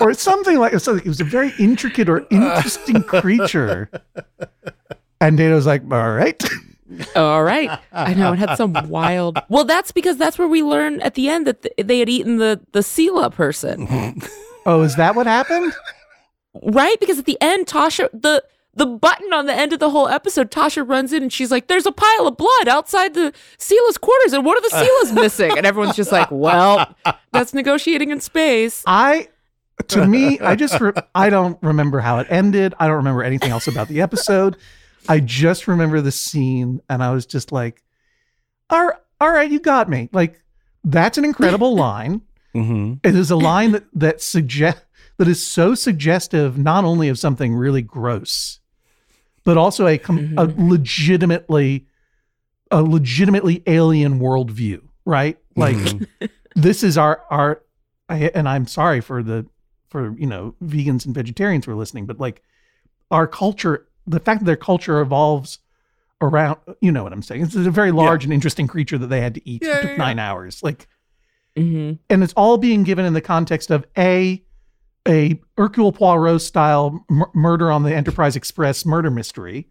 or something like so it was a very intricate or interesting creature. And Data was like, all right. All right. I know it had some wild. Well, that's because that's where we learn at the end that th- they had eaten the the Selay person, Oh, is that what happened? right? Because at the end, Tasha the the button on the end of the whole episode, Tasha runs in and she's like, "There's a pile of blood outside the Selay's quarters, and what are the Selay's missing?" And everyone's just like, "Well, that's negotiating in space." I to me, I just re- I don't remember how it ended. I don't remember anything else about the episode. I just remember the scene, and I was just like, "All right, all right, you got me." Like that's an incredible line. Mm-hmm. It is a line that that suggest that is so suggestive not only of something really gross, but also a, com- a legitimately a legitimately alien worldview, right? Like this is our our I, and I'm sorry for the for you know vegans and vegetarians who are listening, but like our culture, the fact that their culture evolves around, you know what I'm saying? It's a very large and interesting creature that they had to eat. Yeah, it took yeah, nine hours, like hmm and it's all being given in the context of a a Hercule Poirot style mur- murder on the Enterprise Express murder mystery,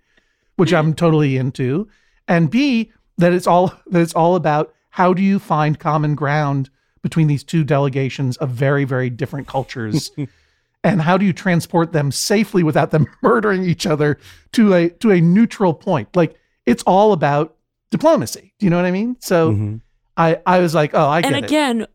which I'm totally into, and b that it's all that it's all about how do you find common ground between these two delegations of very very different cultures. And how do you transport them safely without them murdering each other to a to a neutral point? Like it's all about diplomacy. Do you know what I mean? So Mm-hmm. I I was like, oh, I get and it.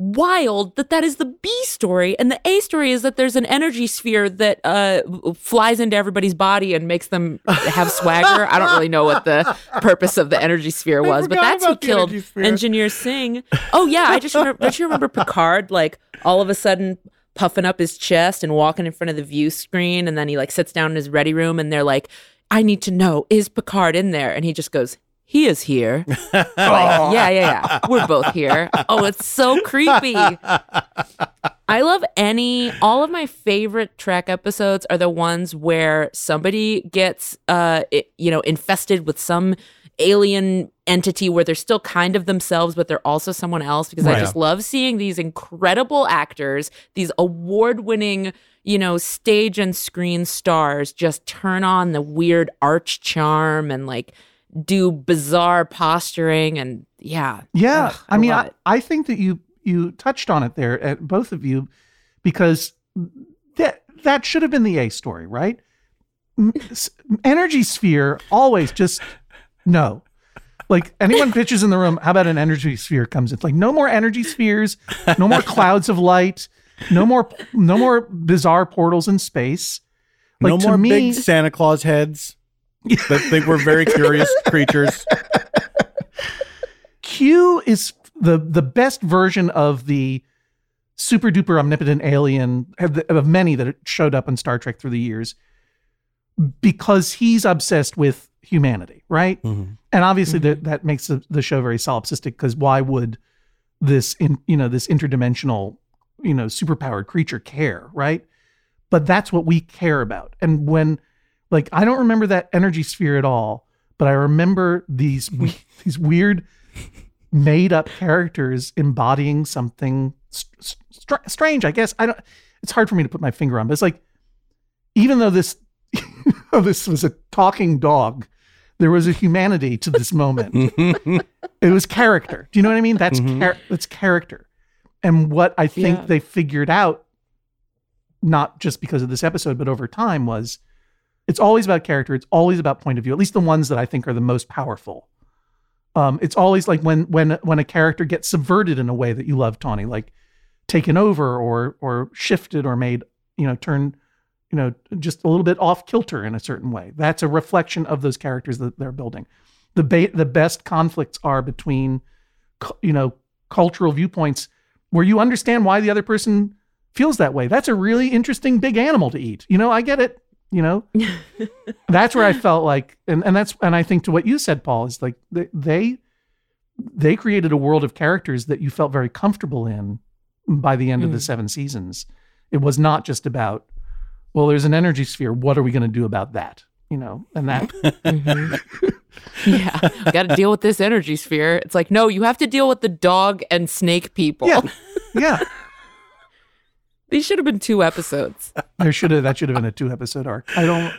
Wild that that is the b story and the a story is that there's an energy sphere that uh flies into everybody's body and makes them have swagger. I don't really know what the purpose of the energy sphere was but that's who killed engineer singh. Oh yeah i just remember don't you remember picard like all of a sudden puffing up his chest and walking in front of the view screen and then he like sits down in his ready room and they're like i need to know is picard in there? And he just goes he is here. Like, yeah, yeah, yeah. We're both here. Oh, it's so creepy. I love any all of my favorite Trek episodes are the ones where somebody gets uh it- you know infested with some alien entity where they're still kind of themselves but they're also someone else because I just love seeing these incredible actors, these award-winning, you know, stage and screen stars just turn on the weird arch charm and like do bizarre posturing and yeah. Yeah, Ugh, I, mean, I. I think that you you touched on it there, at both of you, because that that should have been the A story, right? Energy sphere always just no. Like anyone pitches in the room, how about an energy sphere comes? It's like no more energy spheres, no more clouds of light, no more no more bizarre portals in space. Like no to more me, big Santa Claus heads that think we're very curious creatures. Q is the the best version of the super duper omnipotent alien of, many that showed up in Star Trek through the years because he's obsessed with humanity, right? Mhm. And obviously that that makes the, the show very solipsistic because why would this in you know this interdimensional you know superpowered creature care, right? But that's what we care about. And when like I don't remember that energy sphere at all, but I remember these we- these weird made up characters embodying something st- str- strange. I guess I don't. It's hard for me to put my finger on, but it's like even though this this was a talking dog, there was a humanity to this moment. it was character. Do you know what I mean? That's Mhm. char- that's character. And what I think Yeah. they figured out, not just because of this episode, but over time, was it's always about character. It's always about point of view. At least the ones that I think are the most powerful. Um, it's always like when when when a character gets subverted in a way that you love, Tawny, like taken over or or shifted or made, you know, turn, you know, just a little bit off kilter in a certain way. That's a reflection of those characters that they're building. The ba- the best conflicts are between, you know, cultural viewpoints where you understand why the other person feels that way. That's a really interesting big animal to eat. You know, I get it. You know, that's where I felt like, and, and that's, and I think to what you said, Paul, is like they, they, they created a world of characters that you felt very comfortable in by the end of the Mm. seven seasons. It was not just about, well, there's an energy sphere. What are we going to do about that? You know, and that, Mhm. yeah, got to deal with this energy sphere. It's like, no, you have to deal with the dog and snake people. yeah, yeah. These should have been two episodes. There should have, that should have been a two episode arc. I don't,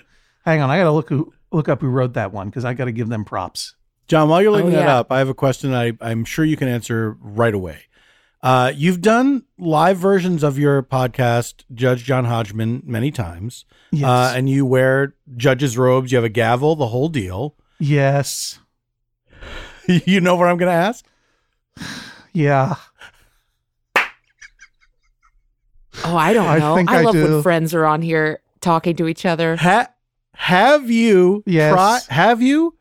hang on. I got to look who, look up who wrote that one because I got to give them props. John, while you're looking Oh, that up, I have a question I, I'm sure you can answer right away. Uh, you've done live versions of your podcast, Judge John Hodgman, many times, Yes. uh, and you wear judge's robes. You have a gavel, the whole deal. yes. you know what I'm going to ask? Yeah. Oh, I don't I know. think I, I love do. when friends are on here talking to each other. Ha- have you Yes. try- have you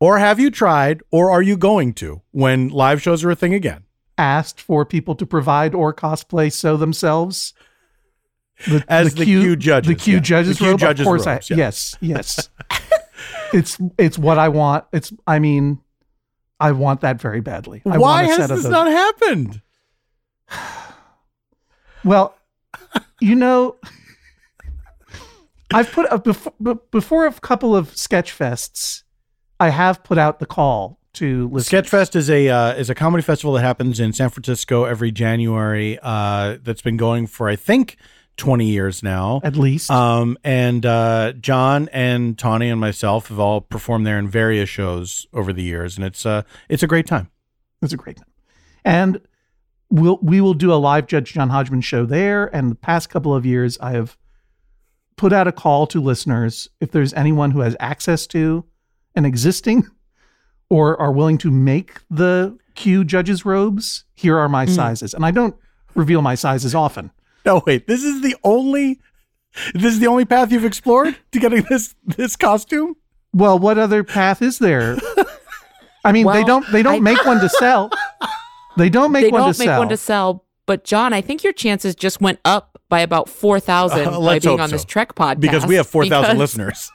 or have you tried or are you going to when live shows are a thing again? Asked for people to provide or cosplay so themselves. The, As the Q judges, The Q yeah. judges The Q robe. judges of course robes, I, yeah. yes, yes. it's it's what I want. It's I mean, I want that very badly. I Why want a has of this those. not happened? Well, you know, I've put up before, before a couple of sketch fests. I have put out the call to listeners. Sketchfest is a uh, is a comedy festival that happens in San Francisco every January. Uh, that's been going for I think twenty years now. at least. Um, and uh, John and Tawny and myself have all performed there in various shows over the years, and it's uh it's a great time. It's a great time. And we'll we will do a live Judge John Hodgman show there. And the past couple of years, I have put out a call to listeners if there's anyone who has access to an existing or are willing to make the Q judges robes. Here are my hmm. sizes, and I don't reveal my sizes often. No, wait, this is the only this is the only path you've explored to getting this this costume. Well, what other path is there? I mean, they don't they don't I- make one to sell. They don't make one to sell. they one don't to make sell. one to sell. But John, I think your chances just went up by about four thousand Uh, by being hope on this. Trek podcast Because we have four thousand because- listeners.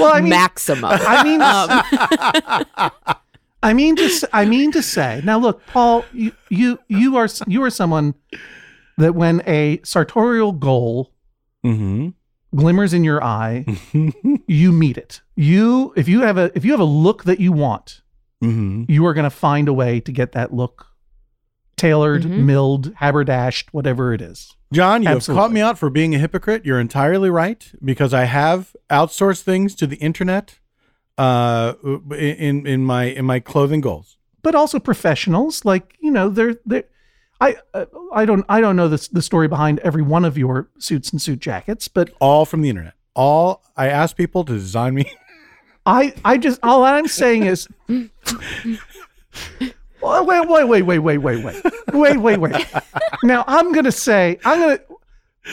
Well, I mean, maximum. I mean, Um, I mean to s- I mean to say. Now, look, Paul, you you you are you are someone that when a sartorial goal Mm-hmm. glimmers in your eye, you meet it. You if you have a if you have a look that you want, Mm-hmm. you are going to find a way to get that look tailored, Mhm. milled, haberdashed, whatever it is. John, you have caught me out for being a hypocrite. You're entirely right because I have outsourced things to the internet uh, in in my in my clothing goals. But also professionals, like you know, they're they. I uh, I don't I don't know the the story behind every one of your suits and suit jackets, but All from the internet. All I ask people to design me. I, I just all I'm saying is oh, wait, wait, wait, wait, wait, wait, wait. Wait, wait, wait. Now I'm gonna say I'm gonna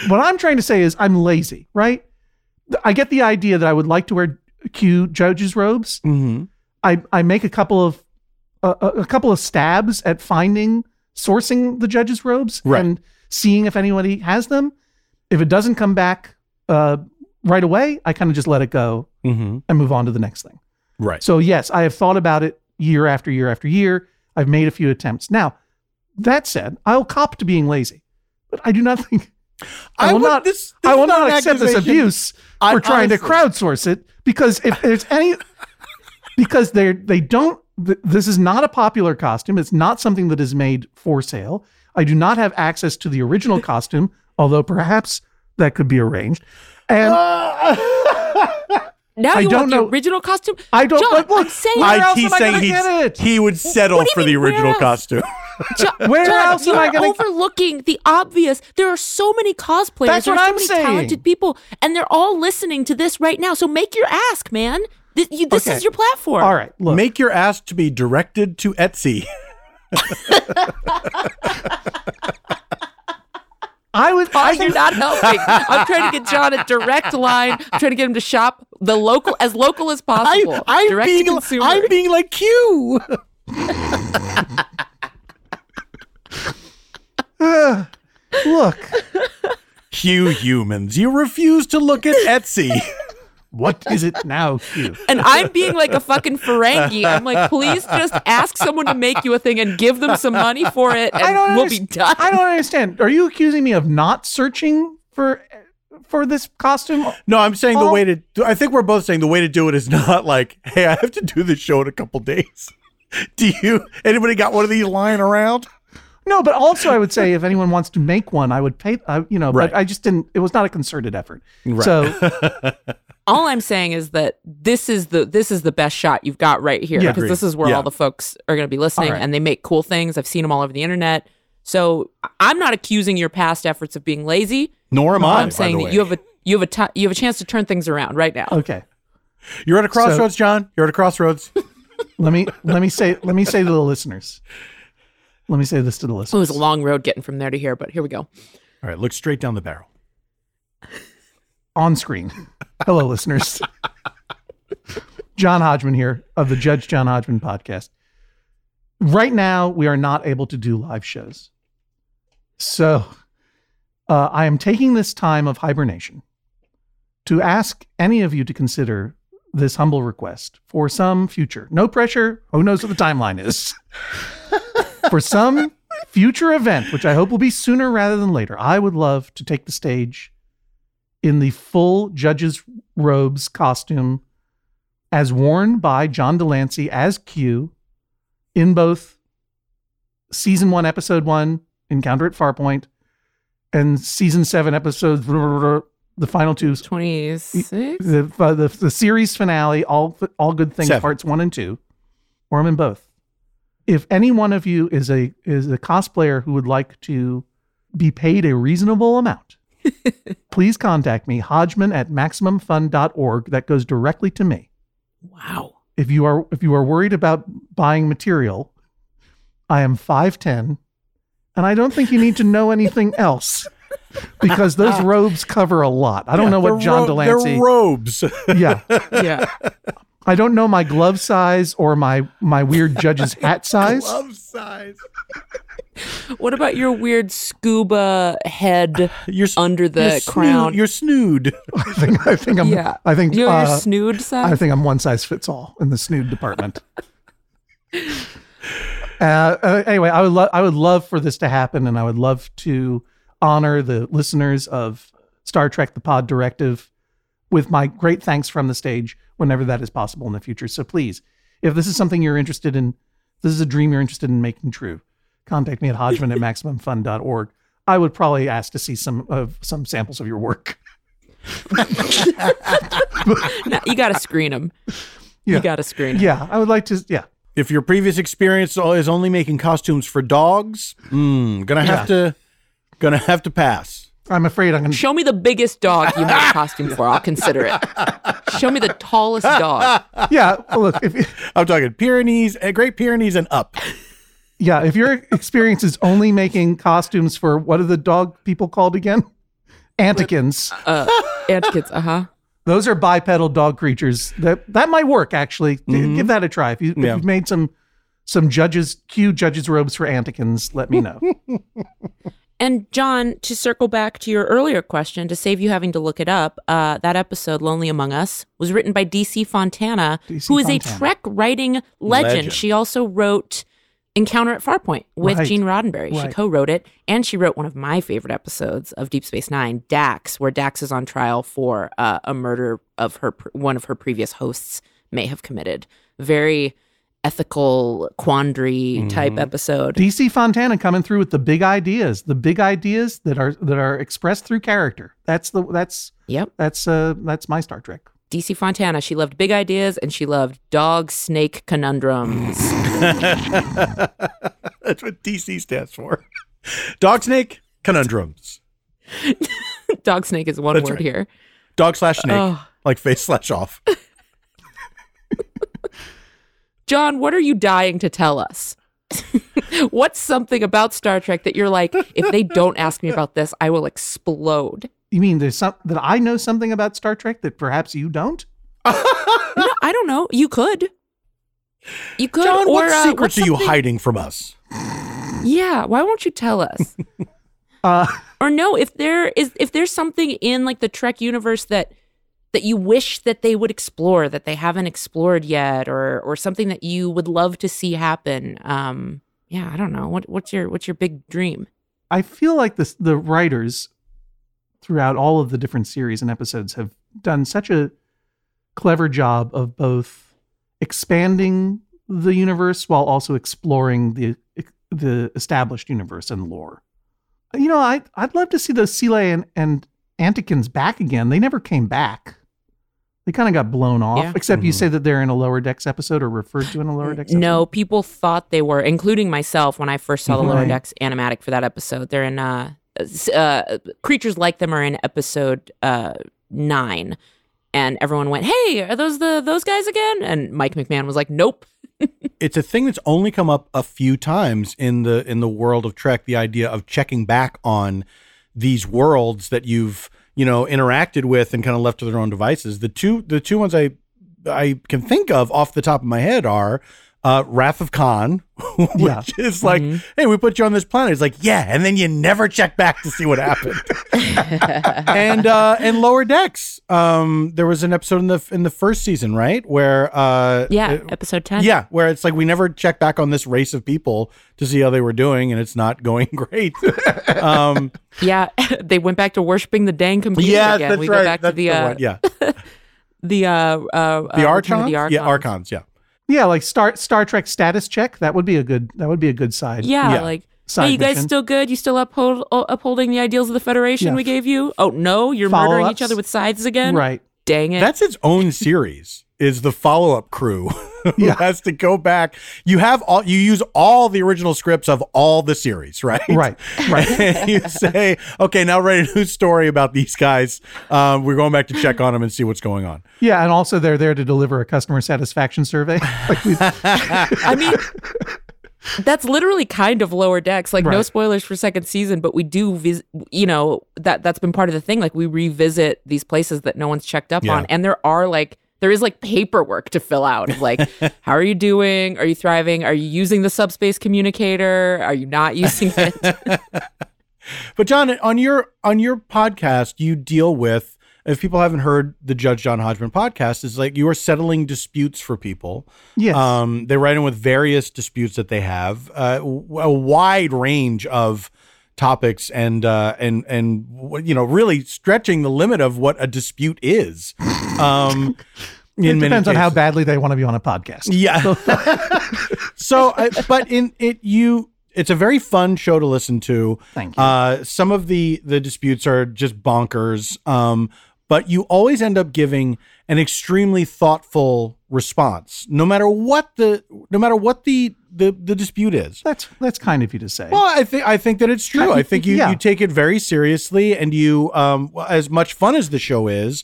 what I'm trying to say is I'm lazy, right? I get the idea that I would like to wear cute judges robes. Mm-hmm. I, I make a couple of uh, a couple of stabs at finding sourcing the judges robes right. and seeing if anybody has them. If it doesn't come back uh, right away, I kind of just let it go Mm-hmm. and move on to the next thing. Right. So yes, I have thought about it year after year after year. I've made a few attempts. Now, that said, I'll cop to being lazy, but I do not think I, I will would- not. this- I will not accept this abuse I- for trying to crowdsource it because if there's any, because they they don't. th- This is not a popular costume. It's not something that is made for sale. I do not have access to the original costume, although perhaps that could be arranged. And now I you don't want the know- original costume? I don't. John, but look, I'm saying where else he's am I saying gonna get it? he would settle What for the mean, where original else? costume. John, Where John, else am I gonna- overlooking the obvious. There are so many cosplayers. That's there what are so I'm many saying. talented people, and they're all listening to this right now. So make your ask, man. This, you, this Okay. is your platform. All right, look. Make your ask to be directed to Etsy. I would. Paul, I you're think not helping. I'm trying to get John a direct line. I'm trying to get him to shop the local as local as possible. I, am direct being, to consumer. I'm being like Q. look. Q humans, you refuse to look at Etsy. What is it now, Q? and I'm being like a fucking Ferengi. I'm like, please just ask someone to make you a thing and give them some money for it, and I don't we'll underst- be done. I don't understand. Are you accusing me of not searching for for this costume? No, I'm saying the way to. I think we're both saying the way to do it is not like, hey, I have to do this show in a couple days. Do you? Anybody got one of these lying around? No, but also I would say if anyone wants to make one, I would pay. I, you know, Right. but I just didn't. It was not a concerted effort. Right. So all I'm saying is that this is the this is the best shot you've got right here Yeah. because Agreed. this is where Yeah. all the folks are going to be listening All right. and they make cool things. I've seen them all over the internet. So I'm not accusing your past efforts of being lazy. Nor am I. I'm saying that you have a you have a you have a chance to turn things around right now. okay, You're at a crossroads, John. You're at a crossroads. let me let me say let me say to the listeners. Let me say this to the listeners. It was a long road getting from there to here, but here we go. All right, look straight down the barrel. On screen. Hello, listeners. John Hodgman here of the Judge John Hodgman podcast. Right now, we are not able to do live shows. So uh, I am taking this time of hibernation to ask any of you to consider this humble request for some future, no pressure, who knows what the timeline is, for some future event, which I hope will be sooner rather than later. I would love to take the stage in the full judge's robes costume as worn by John de Lancie as Q in both season one, episode one, Encounter at Farpoint, and season seven, episodes, the final two, Twenty six. the, uh, the the series finale, all all good things, Seven. parts one and two, or I'm in both. If any one of you is a is a cosplayer who would like to be paid a reasonable amount, please contact me, Hodgman at maximumfun.org. That goes directly to me. Wow. If you are if you are worried about buying material, I am 5'10 and I don't think you need to know anything else because those robes cover a lot. I don't Yeah, know what John ro- de Lancie They're robes. Yeah. Yeah. I don't know my glove size or my my weird judge's hat size. Glove size. What about your weird scuba head You're under the you're crown? Snood, you're snood. I think I think I'm yeah. I think you're, uh, your snood size. I think I'm one size fits all in the snood department. uh, uh, anyway, I would love I would love for this to happen, and I would love to honor the listeners of Star Trek: The Pod Directive with my great thanks from the stage whenever that is possible in the future. So please, if this is something you're interested in, this is a dream you're interested in making true, contact me at hodgman at maximumfun.org. I would probably ask to see some of some samples of your work. No, you got to screen them. Yeah. You got to screen 'em. Yeah, I would like to. Yeah, If your previous experience is only making costumes for dogs, mm, gonna have to, gonna have to pass. I'm afraid I'm going to Show me the biggest dog you made a costume for. I'll consider it. Show me the tallest dog. yeah, well, look, if I'm talking Pyrenees, uh, Great Pyrenees, and up. yeah, if your experience is only making costumes for what are the dog people called again? Anticans. Uh, Anticans, uh huh. Those are bipedal dog creatures. That that might work actually. G- Give that a try. If you if Yeah. you've made some some judges Q judges robes for Anticans, let me know. And John, to circle back to your earlier question, to save you having to look it up, uh, that episode, Lonely Among Us, was written by DC Fontana, DC who is Fontana. a Trek writing legend. Legend. She also wrote Encounter at Farpoint with Right. Gene Roddenberry. She co wrote it, and she wrote one of my favorite episodes of Deep Space Nine, Dax, where Dax is on trial for uh, a murder of her one of her previous hosts may have committed. Very ethical quandary type episode. DC Fontana coming through with the big ideas, the big ideas that are that are expressed through character. That's the that's Yep. that's uh that's my Star Trek. DC Fontana. She loved big ideas and she loved dog snake conundrums. That's what DC stands for. Dog snake conundrums. dog snake is one That's word right. here. Dog slash snake, Oh. like face slash off. John, what are you dying to tell us? What's something about Star Trek that you're like, if they don't ask me about this, I will explode? You mean there's some that I know something about Star Trek that perhaps you don't? No, I don't know. You could. You could. John, or, what uh, secrets what's are you hiding from us? Yeah. Why won't you tell us? Uh or no, if there is, if there's something in like the Trek universe that that you wish that they would explore that they haven't explored yet, or or something that you would love to see happen. Um, yeah, I don't know. What what's your what's your big dream? I feel like this the writers throughout all of the different series and episodes have done such a clever job of both expanding the universe while also exploring the the established universe and lore. You know, I I'd love to see the Selay and, and Anticans back again. They never came back. They kind of got blown off. Yeah. Except you Mhm. say that they're in a lower decks episode or referred to in a lower decks episode. No, people thought they were, including myself when I first saw the Lower Right. Decks animatic for that episode. They're in uh, uh creatures like them are in episode uh nine, and everyone went, "Hey, are those the those guys again?" And Mike McMahan was like, "Nope." It's a thing that's only come up a few times in the in the world of Trek. The idea of checking back on these worlds that you've you know interacted with and kind of left to their own devices. The two the two ones I I can think of off the top of my head are uh, Wrath of Khan, which Yeah. is like, hey, we put you on this planet. It's like, yeah, and then you never check back to see what happened. and uh, and Lower Decks, um, there was an episode in the in the first season, right, where uh, Yeah, it- episode ten. yeah, where it's like we never check back on this race of people to see how they were doing, and it's not going great. um, yeah. they went back to worshiping the dang computer yeah, again. that's we right. go back that's to the, the uh. Yeah, the uh, uh, the uh, archons. Return of the Yeah, Archons. archons. Yeah, Yeah, like Star Star Trek status check. That would be a good that would be a good side. Yeah, Yeah. like. Side hey, you guys mission. still good? You still uphold uh, upholding the ideals of the Federation Yeah. we gave you? Oh no, you're murdering each other with scythes again. Right. Dang it. that's its own series. Is the follow up crew who Yeah. has to go back? You have all you use all the original scripts of all the series, right? Right. Right. And you say, okay, now write a new story about these guys. Um, we're going back to check on them and see what's going on. Yeah, and also they're there to deliver a customer satisfaction survey. Like I mean, that's literally kind of lower decks. Like no spoilers for second season, but we do, vis- you know, that that's been part of the thing. Like we revisit these places that no one's checked up Yeah. on, and there are like there is like paperwork to fill out of like, how are you doing? Are you thriving? Are you using the subspace communicator? Are you not using it? But John, on your on your podcast, you deal with if people haven't heard the Judge John Hodgman podcast, is like you are settling disputes for people. Yes. Um, they write in with various disputes that they have, uh, a wide range of topics, and uh, and and you know, really stretching the limit of what a dispute is. Um, it depends on how badly they want to be on a podcast. Yeah. so, I, but in it, you, it's a very fun show to listen to. Thank you. Uh, some of the the disputes are just bonkers. Um, but you always end up giving an extremely thoughtful response, no matter what the no matter what the the, the dispute is. That's that's kind of you to say. Well, I think I think that it's true. I think you Yeah. you take it very seriously, and you um as much fun as the show is,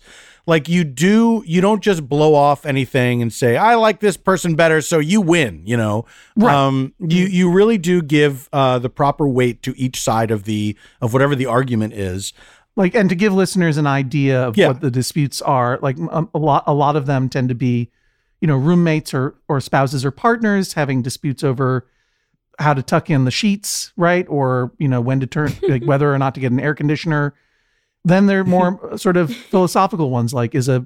like you do you don't just blow off anything and say I like this person better, so you win. You know, Right. Um, you you really do give uh the proper weight to each side of the of whatever the argument is. like and to give listeners an idea of Yeah. what the disputes are like um, a lot a lot of them tend to be you know roommates or or spouses or partners having disputes over how to tuck in the sheets right or you know when to turn like whether or not to get an air conditioner then there are more sort of philosophical ones like is a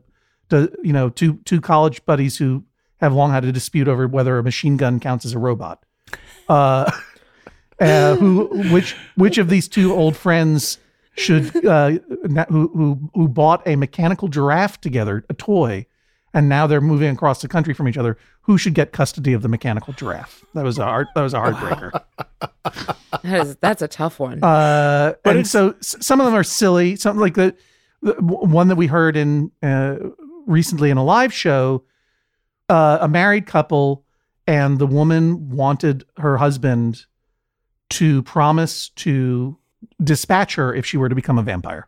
do, you know two two college buddies who have long had a dispute over whether a machine gun counts as a robot. Uh uh, who which which of these two old friends should uh, who who who bought a mechanical giraffe together, a toy, and now they're moving across the country from each other. Who should get custody of the mechanical giraffe? That was a hard, that was a heartbreaker. that is, that's a tough one. Uh, But and so some of them are silly. Some like the, the one that we heard in uh, recently in a live show, uh, a married couple, and the woman wanted her husband to promise to dispatch her if she were to become a vampire,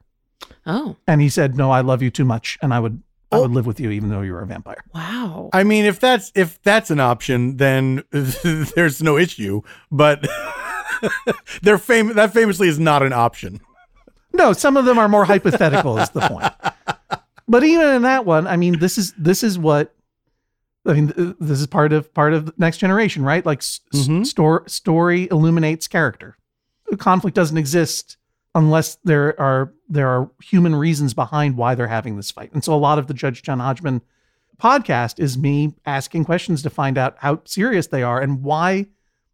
oh, and he said, "No, I love you too much, and I would I oh. would live with you even though you were a vampire." wow. I mean, if that's if that's an option, then there's no issue. But they're fam- that famously is not an option. No, some of them are more hypothetical. is the point. But even in that one, I mean, this is this is what I mean. This is part of part of next generation, right? Like s- s- mm-hmm. store story illuminates character. Conflict doesn't exist unless there are there are human reasons behind why they're having this fight. And so, a lot of the Judge John Hodgman podcast is me asking questions to find out how serious they are and why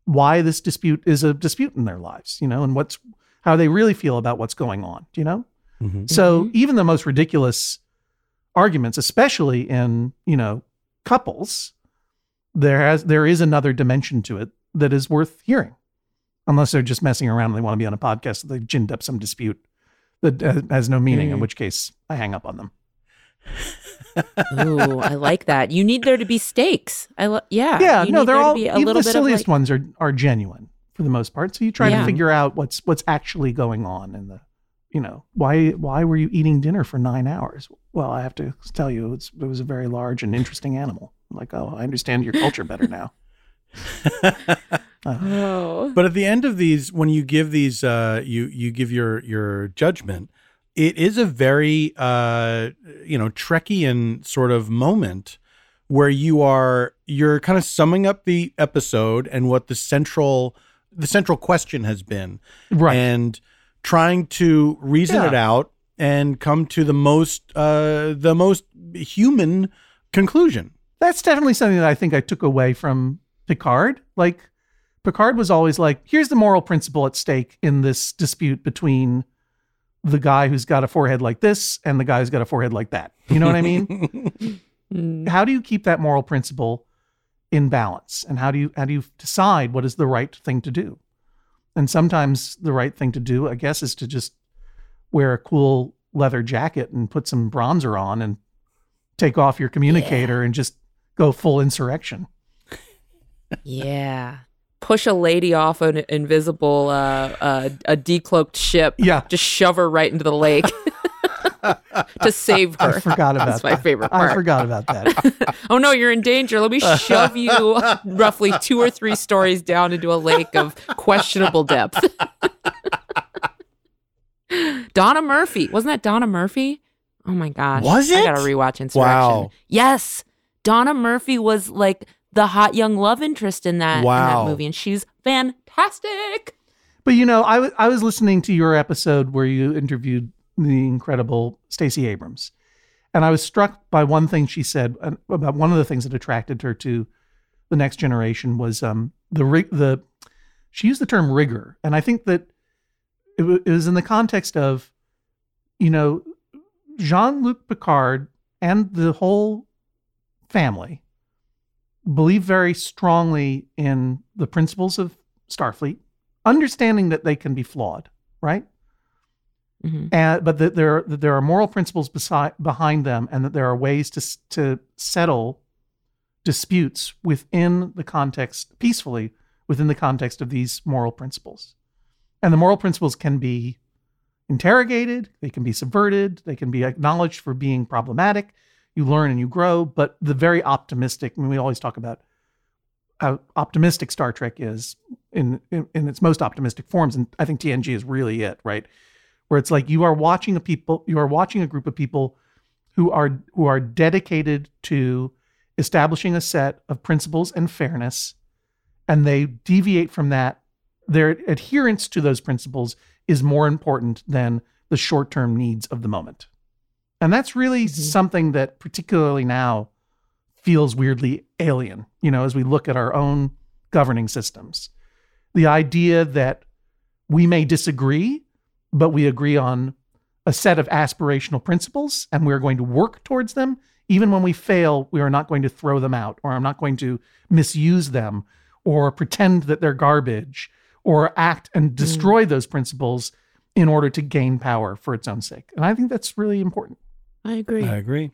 why this dispute is a dispute in their lives. You know, and what's how they really feel about what's going on. You know? Mm-hmm. So even the most ridiculous arguments, especially in you know couples, there has there is another dimension to it that is worth hearing, unless they're just messing around and they want to be on a podcast that they've ginned up some dispute that uh, has no meaning. In Mm. which case, I hang up on them. Ooh, I like that. You need there to be stakes. I lo- yeah. yeah, you no, need they're all be a even little the bit silliest like- ones are are genuine for the most part. So you try Yeah. to figure out what's what's actually going on in the you know why why were you eating dinner for nine hours? Well, I have to tell you, it's, it was a very large and interesting animal. I'm like, oh, I understand your culture better now. Oh. But at the end of these, when you give these, uh, you you give your your judgment. It is a very, uh, you know, Trekkian sort of moment where you are you're kind of summing up the episode and what the central the central question has been, Right. and trying to reason Yeah. it out and come to the most uh, the most human conclusion. That's definitely something that I think I took away from Picard. Like Picard was always like, here's the moral principle at stake in this dispute between the guy who's got a forehead like this and the guy who's got a forehead like that. You know what I mean? Mm. how do you keep that moral principle in balance? And how do you how do you decide what is the right thing to do? And sometimes the right thing to do, I guess, is to just wear a cool leather jacket and put some bronzer on and take off your communicator and just go full insurrection. Yeah. Push a lady off an invisible, uh, uh, a decloaked ship. Yeah. Just shove her right into the lake to save her. I forgot about that. That's my that. favorite part. I forgot about that. oh no, you're in danger. Let me shove you roughly two or three stories down into a lake of questionable depth. Donna Murphy. Wasn't that Donna Murphy? Oh my gosh. Was it? I gotta rewatch Insurrection. Wow. Yes. Donna Murphy was like the hot young love interest in that, in that movie, and she's fantastic. But you know, I wa- I was listening to your episode where you interviewed the incredible Stacey Abrams, and I was struck by one thing she said about one of the things that attracted her to the next generation was um the rig the she used the term rigor, and I think that it, wa- it was in the context of you know Jean Luc Picard and the whole family believe very strongly in the principles of Starfleet, understanding that they can be flawed, right? Mhm. And but that there that there are moral principles beside behind them, and that there are ways to to settle disputes within the context peacefully within the context of these moral principles. And the moral principles can be interrogated, they can be subverted, they can be acknowledged for being problematic. You learn and you grow, but the very optimistic, I mean, we always talk about how optimistic Star Trek is in, in in its most optimistic forms, and I think TNG is really it, right? Where it's like you are watching a people, you are watching a group of people who are who are dedicated to establishing a set of principles and fairness, and they deviate from that. Their adherence to those principles is more important than the short-term needs of the moment, and that's really mm-hmm. something that, particularly now, feels weirdly alien, you know, as we look at our own governing systems. The idea that we may disagree, but we agree on a set of aspirational principles and we're going to work towards them. Even when we fail, we are not going to throw them out or I'm not going to misuse them or pretend that they're garbage or act and mm. destroy those principles in order to gain power for its own sake. And I think that's really important. I agree. I agree.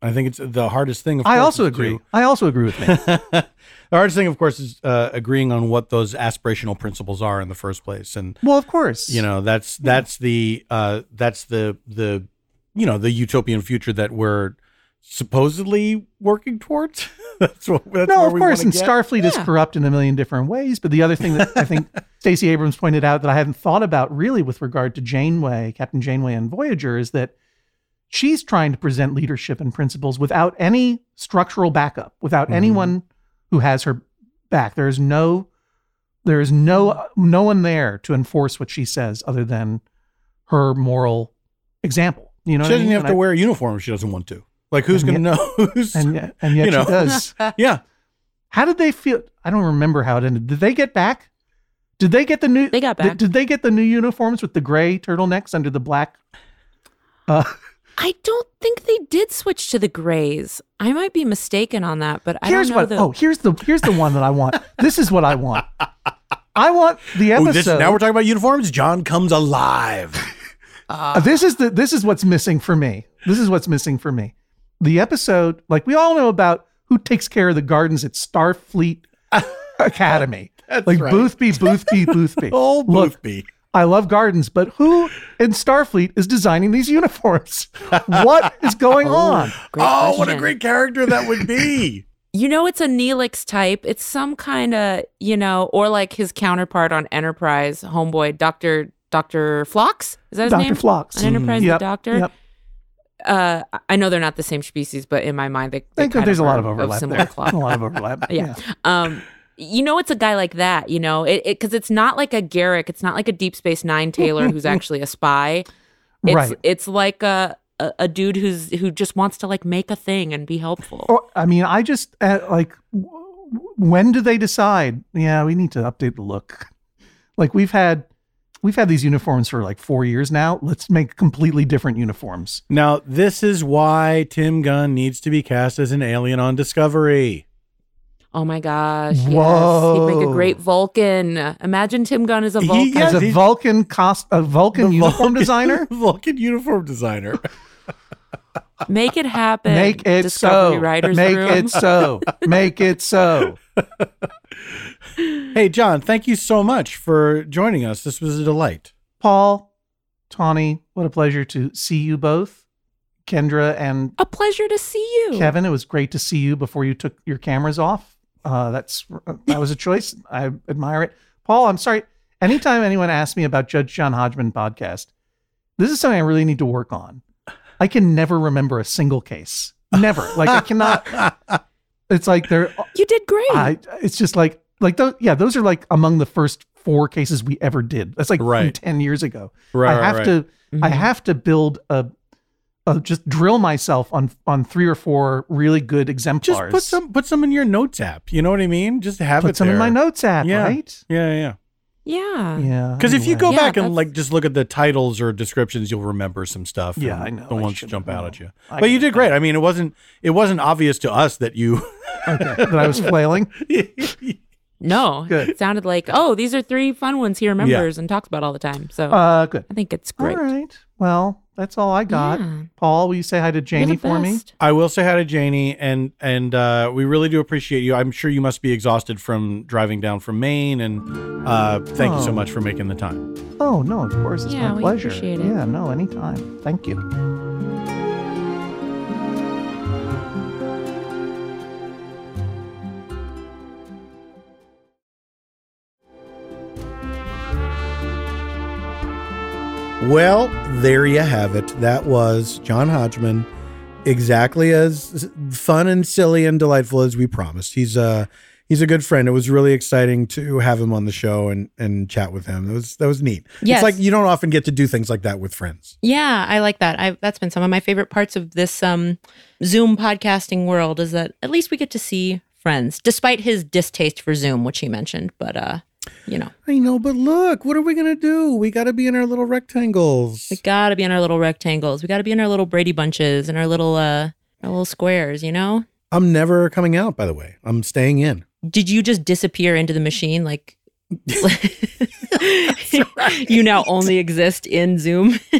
I think it's the hardest thing. Of I course, also agree. to- I also agree with me. the hardest thing, of course, is uh, agreeing on what those aspirational principles are in the first place, and well, of course. you know that's that's the uh, that's the the you know the utopian future that we're supposedly working towards. that's what. That's no, where of we course, wanna and get. Starfleet is corrupt in a million different ways. But the other thing that I think Stacey Abrams pointed out that I hadn't thought about really with regard to Janeway, Captain Janeway and Voyager, is that she's trying to present leadership and principles without any structural backup, without Mhm. anyone who has her back. There is no, there is no, no one there to enforce what she says other than her moral example. You know, she doesn't mean? have And to I- wear a uniform if she doesn't want to. Like, who's going to know? Who's and yet, and yet you know. she does. yeah. How did they feel? I don't remember how it ended. Did they get back? Did they get the new? They got Did, back. did they get the new uniforms with the gray turtlenecks under the black? Uh, I don't think they did switch to the grays. I might be mistaken on that, but I here's don't know what. the Oh, here's the here's the one that I want. this is what I want. I want the Oh, episode. this, now we're talking about uniforms. John comes alive. Uh, this is the this is what's missing for me. This is what's missing for me. The episode, like we all know about who takes care of the gardens at Starfleet Academy. That's like right. Boothby, Boothby, Boothby. Oh, Look, Boothby. I love gardens, but who in Starfleet is designing these uniforms? what is going on? great oh, what a great character that would be. You know, it's a Neelix type. It's some kind of, you know, or like his counterpart on Enterprise, homeboy, Doctor Doctor Phlox. Is that his Dr. name? Phlox. On Enterprise, Yep, the Doctor. yep. Uh, I know they're not the same species, but in my mind, they, they kind there's a lot are of overlap similar there. cloth. A lot of overlap. yeah. Um, you know, it's a guy like that. You know, it because it's not like a Garak. It's not like a Deep Space Nine tailor who's actually a spy. It's, Right. It's like a, a a dude who's who just wants to like make a thing and be helpful. Or, I mean, I just uh, like w- w- when do they decide? Yeah, we need to update the look. Like we've had we've had these uniforms for like 4 years now. Let's make completely different uniforms. Now, this is why Tim Gunn needs to be cast as an alien on Discovery. Oh my gosh! Yes, he'd make a great Vulcan. Imagine Tim Gunn as a He- Vulcan. As a he- Vulcan cost a Vulcan The uniform Vulcan- designer? Vulcan uniform designer. Make it happen. Make it Discovery so. Writers Make Room. it so. Make it so. hey, John, thank you so much for joining us. This was a delight. Paul, Tawny, what a pleasure to see you both. Kendra and A pleasure to see you, Kevin, it was great to see you before you took your cameras off. Uh, that's that was a choice. I admire it. Paul, I'm sorry. Anytime anyone asks me about Judge John Hodgman podcast, this is something I really need to work on. I can never remember a single case. Never. Like I cannot. It's like they're. You did great. I. It's just like like those. Yeah, those are like among the first four cases we ever did. That's like Right. ten years ago. Right, I have right. to. I Mhm. have to build a. a just drill myself on on three or four really good exemplars. Just put some put some in your notes app. You know what I mean? Just have put it some in my notes app, Yeah. right? Yeah, yeah. yeah. Yeah. Because if you go Yeah, back and that's- like just look at the titles or descriptions, you'll remember some stuff. Yeah, I know. The ones should jump out at you. I but you did great. I mean, it wasn't it wasn't obvious to us that you. okay, that I was flailing. No. Good. It sounded like, oh, these are three fun ones he remembers and talks about all the time. So Uh, good. I think it's great. All right. Well, that's all I got. Yeah. Paul, will you say hi to You're Janie for me? I will say hi to Janie, and and uh, we really do appreciate you. I'm sure you must be exhausted from driving down from Maine, and uh, thank you so Oh. much for making the time. Oh no, of course, it's Yeah, my we pleasure. appreciate it. Yeah, no, anytime. Thank you. Well, there you have it. That was John Hodgman, exactly as fun and silly and delightful as we promised. He's a he's a good friend. It was really exciting to have him on the show and and chat with him. That was that was neat. Yes. It's like you don't often get to do things like that with friends. Yeah, I like that. I that's been some of my favorite parts of this um Zoom podcasting world is that at least we get to see friends, despite his distaste for Zoom, which he mentioned. But uh, you know, I know, but look, what are we gonna do? We got to be in our little rectangles. we gotta be in our little rectangles. We gotta be in our little Brady bunches and our little uh our little squares. You know? I'm never coming out. By the way, I'm staying in. Did you just disappear into the machine like? you now only exist in Zoom.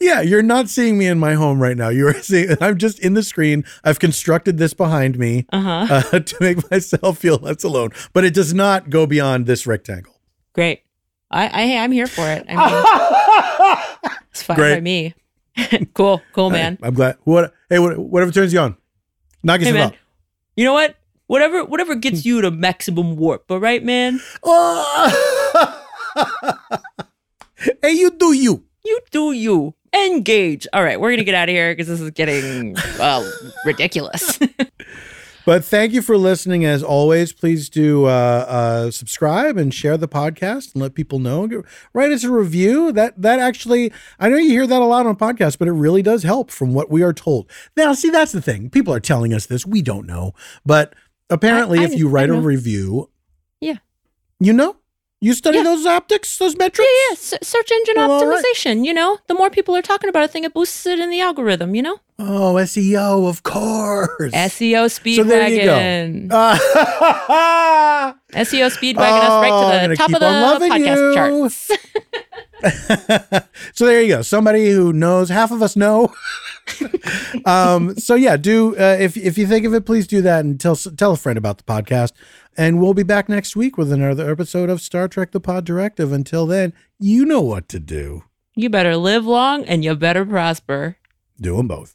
Yeah, you're not seeing me in my home right now. You're seeing I'm just in the screen. I've constructed this behind me Uh-huh. uh, to make myself feel less alone, but it does not go beyond this rectangle. Great. I, I hey, I'm here for it. I mean, it's fine Great. by me. cool, cool, man. I'm glad. What? Hey, what, whatever turns you on. Knock Hey, yourself man. You know what? Whatever, whatever gets you to maximum warp. All right, man. out. hey, you do you. You do you. Engage. All right, we're gonna get out of here because this is getting well ridiculous. But thank you for listening. As always, please do uh, uh, subscribe and share the podcast and let people know. Write us a review. That that actually, I know you hear that a lot on podcasts, but it really does help from what we are told. Now, see, that's the thing. People are telling us this. We don't know, but apparently, I- if you write a review, Yeah. you know, you study Yeah. those optics, those metrics. yeah, yeah. S- search engine Well, all right. optimization. You know, the more people are talking about a thing, it boosts it in the algorithm. You know, Oh, SEO, of course. SEO So there you go. Speedwagon. Ah. SEO Speedwagon us Oh, right I'm to gonna the top of the podcast you. charts. so there you go. Somebody who knows half of us know. um, so yeah, do uh, if if you think of it, please do that and tell tell a friend about the podcast. And we'll be back next week with another episode of Star Trek: The Pod Directive. Until then, you know what to do. You better live long and you better prosper. Do them both.